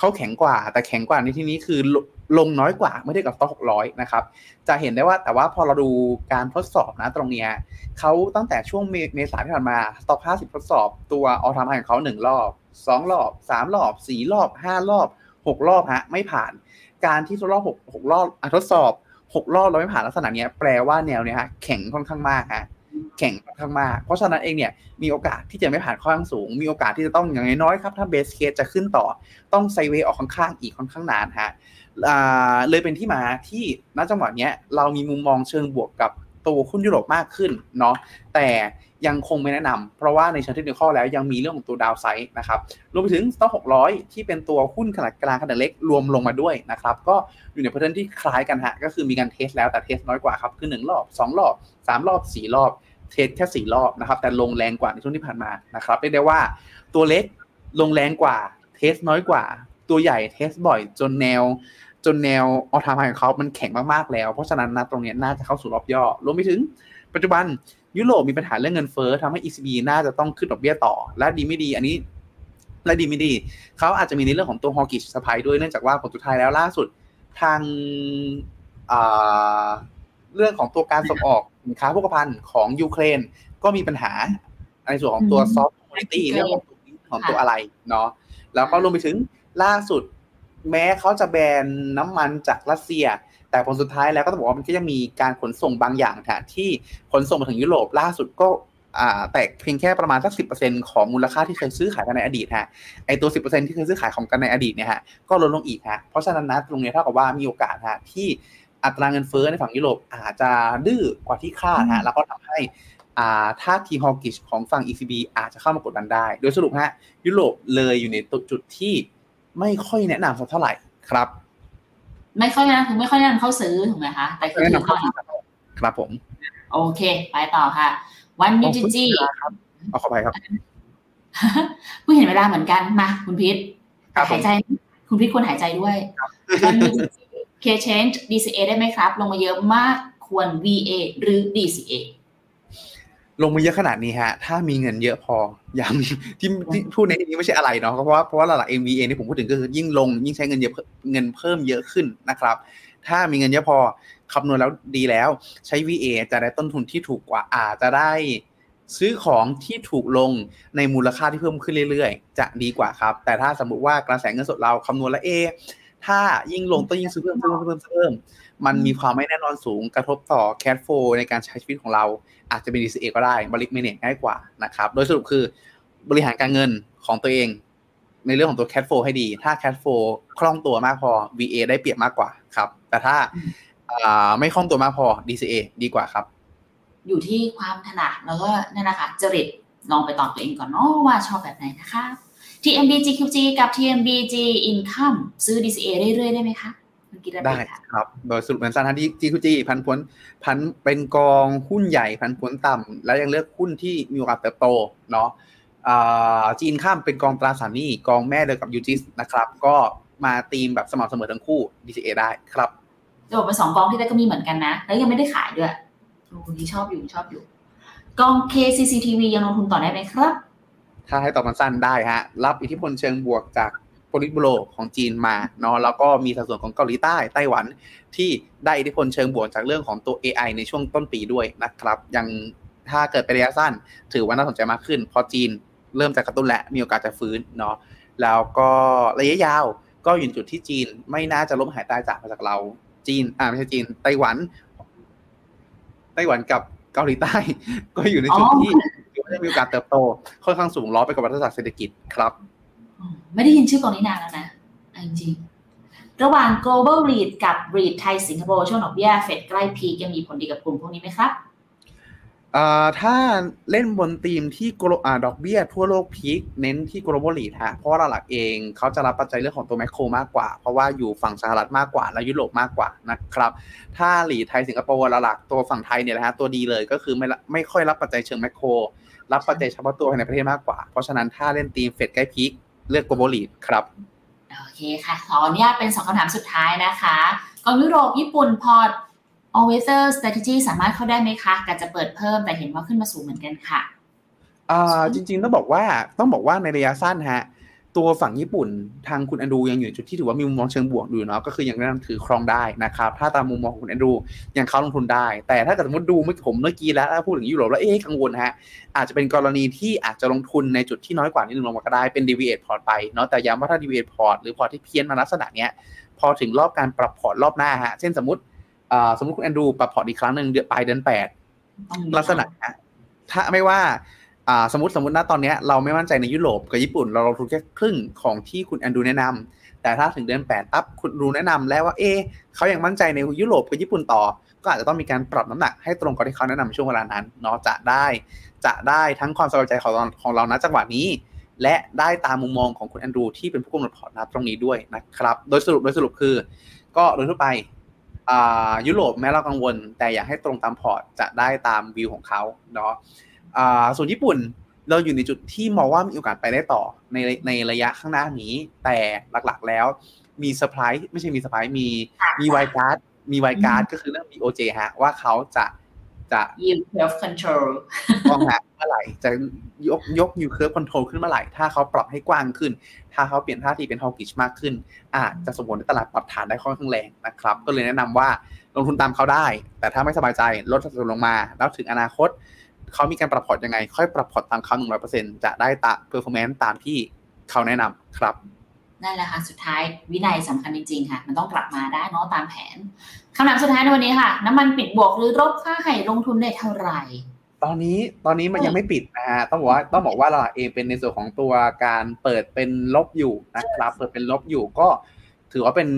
เขาแข็งกว่า แต่แข็งกว่าในที่นี้คือลลงน้อยกว่าไม่ได้กับสต็อกหกร้อยนะครับ จะเห็นได้ว่าแต่ว่าพอเราดูการทดสอบนะตรงเนี้ยเขาตั้งแต่ช่วงเมษาที่ผ่านมาสต็อกห้าสิบทดสอบตัวออทามไฮของเขาหนึ่งรอบสองรอบสามรอบสี่รอบห้ารอบหกรอบฮะไม่ผ่าน การที่ทดรอบหกหกรอบอทดสอบหกรอบเราไม่ผ่านลักษณะเนี้ยแปลว่าแนวเนี้ยฮะแข็งค่อนข้างมากฮะ แข็งค่อนข้างมาก เพราะฉะนั้นเองเนี่ยมีโอกาสที่จะไม่ผ่านค่อนข้างสูง มีโอกาสที่จะต้องอย่างน้อยๆครับ ถ้าเบสเคสจะขึ้นต่อ ต้องไซเวย์ออกข้างๆอีกค่อนข้างนานฮะเลยเป็นที่มาที่ณจังหวะเนี้ยเรามีมุมมองเชิงบวกกับตัวหุ้นยุโรปมากขึ้นเนาะแต่ยังคงไม่แนะนำเพราะว่าในเชิงเทคนิคแล้วยังมีเรื่องของตัวดาวไซด์นะครับรวมไปถึงต็อก600 ที่เป็นตัวหุ้นขนาดกลางขนาดเล็กรวมลงมาด้วยนะครับก็อยู่ในประเด็นที่คล้ายกันฮะก็คือมีการ test แล้วแต่ test น้อยกว่าครับคือ 1 รอบ 2 รอบ 3 รอบ 4 รอบ test แค่ 4 รอบนะครับ แต่ลงแรงกว่าในช่วงที่ผ่านมานะครับเรียกได้ว่าตัวเล็กลงแรงกว่า test น้อยกว่า ตัวใหญ่ test บ่อยจนแนว จนแนว all time high ของเขา มันแข็งมากๆแล้ว เพราะฉะนั้นนะตรงนี้น่าจะเข้าสู่รอบย่อรวมไปถึง ปัจจุบันยุโรปมีปัญหาเรื่องเงินเฟ้อทำให้ ECB น่าจะต้องขึ้นดอกเบี้ยต่อ และดีไม่ดีอันนี้ และดีไม่ดี เขาอาจจะมีในเรื่องของตัว hawkish surprise ด้วยเนื่องจากว่าผลสุดท้ายแล้วล่าสุดทางอ่า เรื่องของตัวการส่งออกสินค้าโภคภัณฑ์ของยูเครนก็มีปัญหาในส่วนของตัว
อืม
soft commodity เรื่องของตัวของตัวอะไรเนาะแล้วก็รวมไปถึงล่าสุด แม้เขาจะแบนน้ำมันจากรัสเซีย แต่ผลสุดท้ายแล้วก็ต้องบอกว่ามันก็ยังมีการขนส่งบางอย่างค่ะที่ขนส่งมาถึงยุโรปล่าสุดก็อ่าแตกเพียงแค่ประมาณสักสิของมูลค่าที่เคยซื้อขายกันในอดีตฮะไอตัว 10%ที่เคยซื้อขายของกันในอดีตเนี่ยฮะก็ลดลงอีกฮะเพราะฉะนั้นนะตรงเนี้ยเท่ากับว่ามีโอกาสฮะที่ อัตราเงินเฟ้อในฝั่งยุโรปอาจจะดื้อกว่าที่คาดฮะแล้วก็ทำให้อ่าท่าทีฮอกิชของฝั่ง ECB อาจจะเข้ามากดดันได้ โดยสรุปฮะยุโรปเลยอยู่ในจุดที่ไม่ค่อยแนะนำสักเท่าไหร่ครับ
ไม่ค่อยนะคือไม่ค่อยแนะนำเข้าซื้อถูกไหมคะแต่คือ
แนะ
ถื
นำ
อ
เข้า
ก่อน
ซื้อครับผม
โอเค ไปต่อค่ะ วันยูจิจี
ครับเอาเข้าไปครับ
เพิ่งเห็นเวลาเหมือนกันมาคุณพิษ
ครับผม
หายใจ คุณพิษควรหายใจด้วยวันยูจิจี เคชน DCA ได้ไหมครับ ลงมาเยอะมากควร VA หรือ DCA
ลงมาเยอะขนาดนี้ฮะ ถ้ามีเงินเยอะพอย้ำที่ที่พูดในที่นี้ไม่ใช่อะไรเนาะ เพราะว่าเพราะว่าหลักๆ MVA ที่ผมพูดถึงก็คือยิ่งลงยิ่งใช้เงินเยอะเงินเพิ่มเยอะขึ้นนะครับ ถ้ามีเงินเยอะพอคำนวณแล้วดีแล้ว ใช้ VA จะได้ต้นทุนที่ถูกกว่าอาจจะได้ ซื้อของที่ถูกลงในมูลค่าที่เพิ่มขึ้นเรื่อยๆ จะดีกว่าครับ แต่ถ้าสมมติว่ากระแสเงินสดเราคำนวณแล้วเอ ถ้ายิ่งลงต้องยิ่งซื้อเพิ่มเพิ่มเพิ่มเพิ่มมันมีความไม่แน่นอนสูงกระทบต่อแค f โฟในการใช้ชีวิตของเรา อาจจะเป็น DCA ก็ได้บริ manage ง่ายกว่านะครับ โดยสรุปคือบริหารการเงินของตัวเอง ในเรื่องของตัว cash flow ให้ดี ถ้า cash flow คล่องตัวมากพอ VA ได้เปรียบมากกว่าครับ แต่ถ้าอ่าไม่คล่องตัวมากพอ DCA ดีกว่าครับ
อยู่ที่ความถนัดแล้วก็นั่นนะคะจริตลองไปตอบตัวเองก่อนเนาะว่าชอบแบบไหนนะคะ TMB GQG กับ TMBG Income ซื้อ DCA เรื่อยๆ ได้ไหมคะเมื่อกี้ได้
ได้
ไหมคะ
ครับ โดยสรุปเหมือนสันทันที่ GQG พันผลพันเป็นกองหุ้นใหญ่พันผลต่ำแล้วยังเลือกหุ้นที่มีโอกาสเติบโตเนาะอ่าจีนข้ามเป็นกองตราสารหนี้กองแม่เดียวกับยูจิสนะครับ ก็มาตีมแบบสม่ำเสมอทั้งคู่ DCA ได้ครับ
จะบอกไปสองกองที่ได้ก็มีเหมือนกันนะ แล้วยังไม่ได้ขายด้วยโอ้นี่ชอบอยู่ชอบอยู่ กอง KCCTV ยังลงทุนต่อได้ไหมครับ
ถ้าให้ตอบมันสั้นได้ฮะ รับอิทธิพลเชิงบวกจากโพลิตบูโรของจีนมาเนาะแล้วก็มีสัดส่วนของเกาหลีใต้ไต้หวันที่ได้อิทธิพลเชิงบวกจากเรื่องของตัว AI ในช่วงต้นปีด้วยนะครับ ยังถ้าเกิดเป็นระยะสั้น ถือว่าน่าสนใจมากขึ้นพราะจีนเริ่มจะกระตุ้นและมีโอกาสจะฟื้นเนาะแล้วก็ระยะยาวก็อยู่ในจุดที่จีนไม่น่าจะล้มหายตายจากมาจากเรา จีนอ่าไม่ใช่จีนไต้หวัน ไต้หวันกับเกาหลีใต้ ก็อยู่ในจุดที่ ม่ได้มีโอกาสเติบโตค่อนข้างสูงล้อไปกับวัฏจักรเศรษฐกิจครับ
อืมไม่ได้ยินชื่อกองนี้นานแล้วนะเอาจริงๆระหว่าง global REIT กับ REIT ไทยสิงคโปร์ช่วงดอกเบี้ยเฟดใกล้พีคยังมีผลดีกับกลุ่มพวกนี้ไหมครับ
อ่าถ้าเล่นบนทีมที่โกลอ่าดอกเบี้ยทั่วโลกพีคเน้นที่ global lead ฮะเพราะว่าหลักๆเองเขาจะรับปัจจัยเรื่องของตัวแมคโครมากกว่า เพราะว่าอยู่ฝั่งสหรัฐมากกว่า และยุโรปมากกว่านะครับถ้าหลีไทยสิงคโปร์หลักๆตัวฝั่งไทยเนี่ยนะฮะตัวดีเลยก็คือไม่ละไม่ค่อยรับปัจจัยเชิงแมคโคร รับปัจจัยเฉพาะตัวภายในประเทศมากกว่า เพราะฉะนั้นถ้าเล่นทีมเฟดใกล้พีคเลือก global lead ครับ
โอเคค่ะ ขออนุญาตเป็นสองคำถามสุดท้ายนะคะกองยุโรปญี่ปุ่นพอร์ต a l w a y e r strategy สามารถเข้าได้ไหมคะกาจะเปิดเพิ่มแต่เห็นว่าขึ้นมาสูงเหมือนกันค่ะ
อ่าจริงๆต้องบอกว่าต้องบอกว่าในระยะสั้นฮะ ตัวฝั่งญี่ปุ่นทางคุณแอนดรูยังอยู่ในจุดที่ถือว่ามีมุมมองเชิงบวกอยู่เนาะก็คือยังแนะนำถือครองได้นะครับถ้าตามมุมมองของคุณแอนดรูยังเขาลงทุนได้ แต่ถ้าเกิดสมมติดูเมื่อผมเมื่อกี้แล้วถ้าพูดถึงยุโรปแล้วเอ๊ะกังวลฮะอาจจะเป็นกรณีที่อาจจะลงทุนในจุดที่น้อยกว่านิดนึงลงมาก็ได้เป็น deviate port ไปเนาะแต่ย้ำว่าถ้า deviate port หรือ port ที่เพี้ยนมาลักษณะเนี้ยพอถึงรอบการปรับพอร์ตรอบหน้าฮะเช่นสมมติอ่าสมมติคุณแอนดรูปรับพอร์ตอีกครั้งหนึ่งเดือนปลายเดือนแปดลักษณะฮะถ้าไม่ว่า อ่าสมมติสมมติณตอนนี้เราไม่มั่นใจในยุโรปกับญี่ปุ่น เราลงทุนแค่ครึ่งของที่คุณแอนดูแนะนำแต่ถ้าถึงเดือนแปดปั๊บคุณแอนดรูแนะนำแล้วว่าเอ๊เขายังมั่นใจในยุโรปกับญี่ปุ่นต่อ ก็อาจจะต้องมีการปรับน้ำหนักให้ตรงกับที่เขาแนะนำในช่วงเวลานั้นเนาะจะได้ จะได้ทั้งความสบายใจของของเราณจังหวะนี้ และได้ตามมุมมองของคุณแอนดูที่เป็นผู้กำหนดพอร์ตนะตรงนี้ด้วยนะครับ โดยสรุปโดยสรุปคือ ก็โดยทั่วไปยุโรปแม้เรากังวล แต่อยากให้ตรงตามพอร์ตจะได้ตามวิวของเขาเนาะ ส่วนญี่ปุ่นเราอยู่ในจุดที่มองว่ามีโอกาสไปได้ต่อในในระยะข้างหน้านี้ แต่หลักๆแล้วมีเซอร์ไพรส์ไม่ใช่มีเซอร์ไพรส์มีมี wild card มี wild card ก็คือเรื่อง BOJ ฮะ ว่าเขาจะจะ
yield curve control
ต้องฮะเมื่อไหร่ จะยกยก yield curve control ขึ้นเมื่อไหร่ ถ้าเขาปรับให้กว้างขึ้น ถ้าเขาเปลี่ยนท่าทีเป็น hawkish มากขึ้น อาจจะส่งผลให้ตลาดปรับฐานได้ค่อนข้างแรงนะครับ ก็เลยแนะนำว่าลงทุนตามเขาได้ แต่ถ้าไม่สบายใจลดสัดส่วนลงมา แล้วถึงอนาคต เขามีการปรับพอร์ตยังไง ค่อยปรับพอร์ตตามเขา100%จะได้ตาม performance ตามที่เขาแนะนำครับ
นั่นแหละค่ะสุดท้ายวินัยสำคัญจริงๆค่ะ มันต้องกลับมาได้เนาะตามแผนคำถามสุดท้ายในวันนี้ค่ะ น้ำมันปิดบวกหรือลบค่าไห่ลงทุนได้เท่าไหร่
ตอนนี้ตอนนี้มันยังไม่ปิดนะฮะต้องบอกว่าต้องบอกว่าเราเองเป็นในส่วนของตัวการเปิดเป็นลบอยู่นะครับเปิดเป็นลบอยู่ก็ ถือว่าเป็น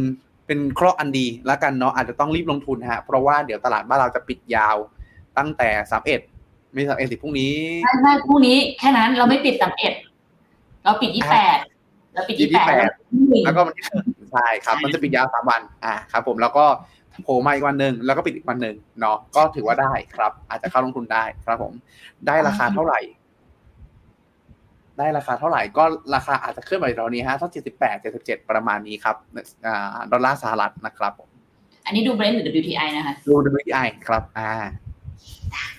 เป็นเคราะห์อันดีแล้วกันเนาะอาจจะต้องรีบลงทุนฮะเพราะว่าเดี๋ยวตลาดบ้านเราจะปิดยาวตั้งแต่สา มเอ็ดไม่สามเอ็ดสิพรุ่งนี้
ไม่ไม่พรุ่งนี้แค่นั้นเราไม่ปิดสามเอ็ดเราปิดยี่แปดเราปิดยี่แปด
แล้วก็มันที่ใช่ครับ มันจะปิดยาวสามวันอ่าครับผมแล้วก็โผล่มาอีกวันหนึ่งแล้วก็ปิดอีกวันหนึ่งเนาะก็ถือว่าได้ครับ อาจจะเข้าลงทุนได้ครับผม ได้ราคาเท่าไหร่ ได้ราคาเท่าไหร่ก็ราคาอาจจะขึ้นไปตอนนี้ฮะสักเจ็ดสิบแปดเจ็ดสิบเจ็ดประมาณนี้ครับอ่าดอลลาร์สหรัฐนะครับผม
อันนี้ดูเบรนหรือ WTI นะคะ
ดู WTI ครับ อ่า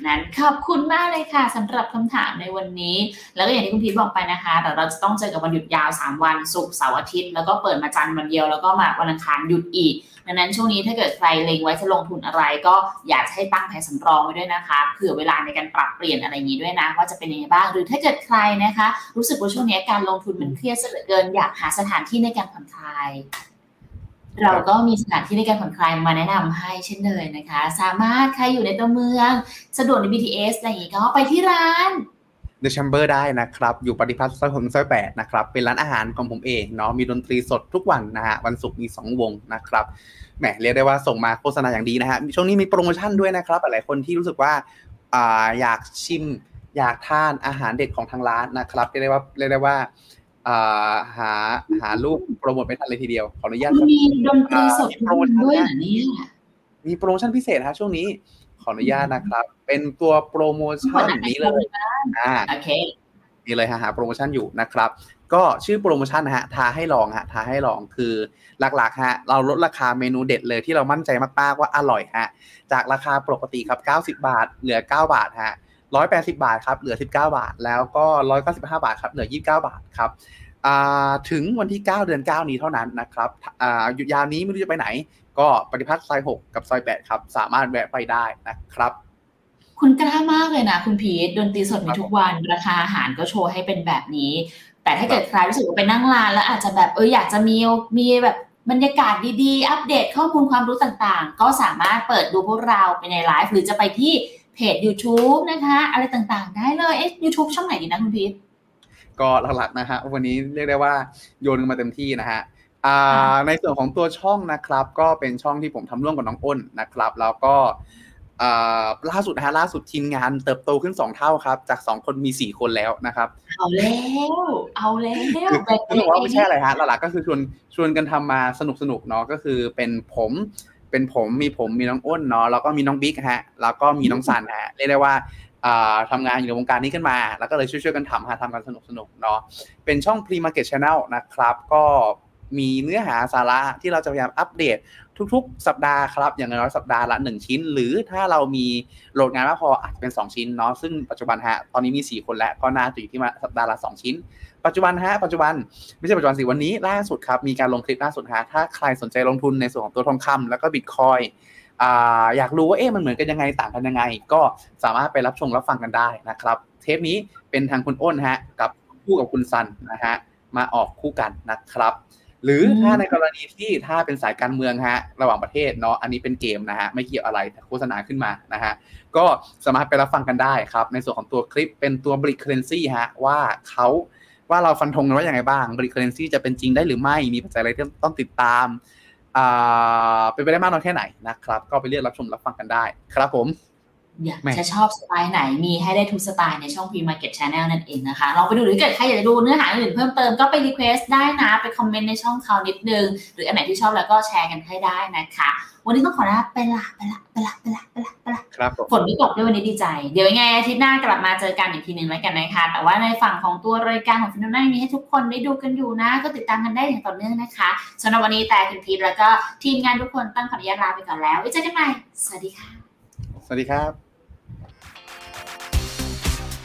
นั้น ขอบคุณมากเลยค่ะสำหรับคำถามในวันนี้ แล้วก็อย่างที่คุณพีทบอกไปนะคะแต่เราจะต้องเจอกับวันหยุดยาว 3 วันศุกร์เสาร์อาทิตย์ แล้วก็เปิดมาจันทร์วันเดียวแล้วก็มาวันอังคารหยุดอีกดังนั้นช่วงนี้ถ้าเกิดใครเล็งไว้จะลงทุนอะไร ก็อยากให้ตั้งแผนสำรองไว้ด้วยนะคะเผื่อเวลาในการปรับเปลี่ยนอะไรอย่างนี้ด้วยนะ ว่าจะเป็นยังไงบ้าง หรือถ้าเกิดใครนะคะ รู้สึกว่าช่วงนี้การลงทุนมันเครียดซะเหลือเกิน อยากหาสถานที่ในการผ่อนคลาย เราก็มีสถานที่ในการผ่อนคลายมาแนะนำให้เช่นเคยนะคะ สามารถใครอยู่ในตัวเมือง สะดวกใน BTS อะไรอย่างงี้ก็ไปที่ร้าน
The Chamber ได้นะครับ อยู่ปฏิพัฒน์ซอยหกซอยแปดนะครับ เป็นร้านอาหารของผมเองเนาะมีดนตรีสดทุกวันนะฮะ วันศุกร์มี 2 วงนะครับแหมเรียกได้ว่าส่งมาโฆษณาอย่างดีนะฮะช่วงนี้มีโปรโมชั่นด้วยนะครับ หลายคนที่รู้สึกว่าอ่าอยากชิม อยากทานอาหารเด็ดของทางร้านนะครับเรียกได้ว่าเรียกได้ว่า หาหารูปโปรโมทไม่ทันเลยทีเดียว ขออนุญาตครับ
มีดนตรีสดด้วยเหรอเนี่ย
มีโปรโมชั่นพิเศษฮะช่วงนี้ ขออนุญาตนะครับ เป็นตัวโปรโมชั่นนี้เลยอ่า
โอเค
นี่เลยฮะหาโปรโมชั่นอยู่นะครับ ก็ชื่อโปรโมชั่นนะฮะท้าให้ลองฮะท้าให้ลองคือหลักๆฮะเราลดราคาเมนูเด็ดเลยที่เรามั่นใจมากๆว่าอร่อยฮะจากราคาปกติครับ 90 บาท เหลือ 9 บาทฮะ 180บาทครับเหลือ19บาท แล้วก็195บาทครับเหลือ29บาทครับอ่าถึงวันที่ 9 เดือน 9 นี้เท่านั้นนะครับอ่าหยุดยาวนี้ไม่รู้จะไปไหน ก็ปฏิพัฒน์ซอย 6 กับซอย 8 ครับ สามารถแวะไปได้นะครับ
คุณกล้ามากเลยนะ คุณพีทดนตรีสดมีทุกวัน ราคาอาหารก็โชว์ให้เป็นแบบนี้ แต่ถ้าเกิดใครรู้สึกว่าไปนั่งร้านแล้วอาจจะแบบเอออยากจะมีมีแบบบรรยากาศดีๆ อัปเดตข้อมูลความรู้ต่างๆ ก็สามารถเปิดดูพวกเราไปในไลฟ์หรือจะไปที่ เพจ YouTube นะคะ อะไรต่างๆ ได้เลยเอ๊ะ YouTube ช่องไหนดีนะคุณพีท
ก็หลักๆนะฮะวันนี้เรียกได้ว่าโยนกันมาเต็มที่นะฮะอ่าในส่วนของตัวช่องนะครับ ก็เป็นช่องที่ผมทำร่วมกับน้องอ้นนะครับ แล้วก็อ่าล่าสุดนะฮะล่าสุดทีมงานเติบโตขึ้น 2 เท่าครับ จาก 2 คนมี 4 คนแล้วนะครับ
เอาแล้ว เอาแล้ว
คือ
แบ่ง
ต้องบอกว่าไม่ใช่อะไรฮะหลักๆก็คือชวนชวนกันทำมาสนุกสนุกๆเนาะก็คือเป็นผม เป็นผมมีผมมีน้องอ้นเนาะแล้วก็มีน้องบิ๊กฮะแล้วก็มีน้องสันฮะเรียกได้ว่าอ่าทำงานอยู่ในวงการนี้ขึ้นมา แล้วก็เลยช่วยๆกันทำฮะทำกันสนุกสนุกๆเนาะเป็นช่อง Pre Market Channel นะครับ ก็มีเนื้อหาสาระที่เราจะพยายามอัปเดต ทุก ๆ สัปดาห์ครับ อย่างน้อยสัปดาห์ละ 1 ชิ้น หรือถ้าเรามีโหลดงานมากพออาจจะเป็น 2 ชิ้นเนาะซึ่งปัจจุบันฮะตอนนี้มี 4 คนแล้วก็น่าจะอยู่ที่มาสัปดาห์ละ 2 ชิ้น ปัจจุบันฮะปัจจุบันไม่ใช่ปัจจุบันสิวันนี้ล่าสุดครับมีการลงคลิปล่าสุดฮะถ้าใครสนใจลงทุนในส่วนของตัวทองคำแล้วก็บิตคอยอ่าอยากรู้ว่าเอ๊ะมันเหมือนกันยังไงต่างกันยังไง ก็สามารถไปรับชมรับฟังกันได้นะครับ เทปนี้เป็นทางคุณอ้นฮะกับคู่กับคุณซันนะฮะมาออกคู่กันนะครับ หรือถ้าในกรณีที่ถ้าเป็นสายการเมืองฮะระหว่างประเทศเนาะอันนี้เป็นเกมนะฮะไม่เกี่ยวอะไรแต่โฆษณาขึ้นมานะฮะก็สามารถไปรับฟังกันได้ครับ ในส่วนของตัวคลิปเป็นตัวบริ c เค r รนซีฮะว่าเขาว่าเราฟันธงกันว่าอย่างไรบ้างบริ c เค r รนซีจะเป็นจริงได้หรือไม่มีปัจจัยอะไรที่ต้องติดตามอ่าเป็นไปได้มากน้อยแค่ไหนนะครับ ก็ไปเลือกรับชมรับฟังกันได้ครับผม
อยาก
แม่
จะชอบสไตล์ไหนมีให้ได้ทุกสไตล์ในช่อง Pre Market Channel นั่นเองนะคะ ลองไปดูหรือเกิดใครอยากจะดูเนื้อหาอื่นเพิ่มเติมก็ไป request ได้นะ ไปคอมเมนต์ในช่องเขานิดนึง หรืออันไหนที่ชอบแล้วก็แชร์กันให้ได้นะคะ วันนี้ต้องขอลาไปละไปละไปละไปละไปละไปละ
ครับผม
ฝนไม่ตกด้วยวันนี้ดีใจ เดี๋ยวยังไงอาทิตย์หน้ากลับมาเจอกันอีกทีหนึ่งแล้วกันนะคะ แต่ว่าในฝั่งของตัวรายการของฟินโนน่ามีให้ทุกคนได้ดูกันอยู่นะ ก็ติดตามกันได้อย่างต่อเนื่องนะคะสำหรับวันนี้แต่คุณพีทแล้วก็ทีมงานทุกคนต้องขออนุญาตลาไปก่อนแล้วไว้เจอกันใหม่สวัสดีค่ะ
สวัสดีครับ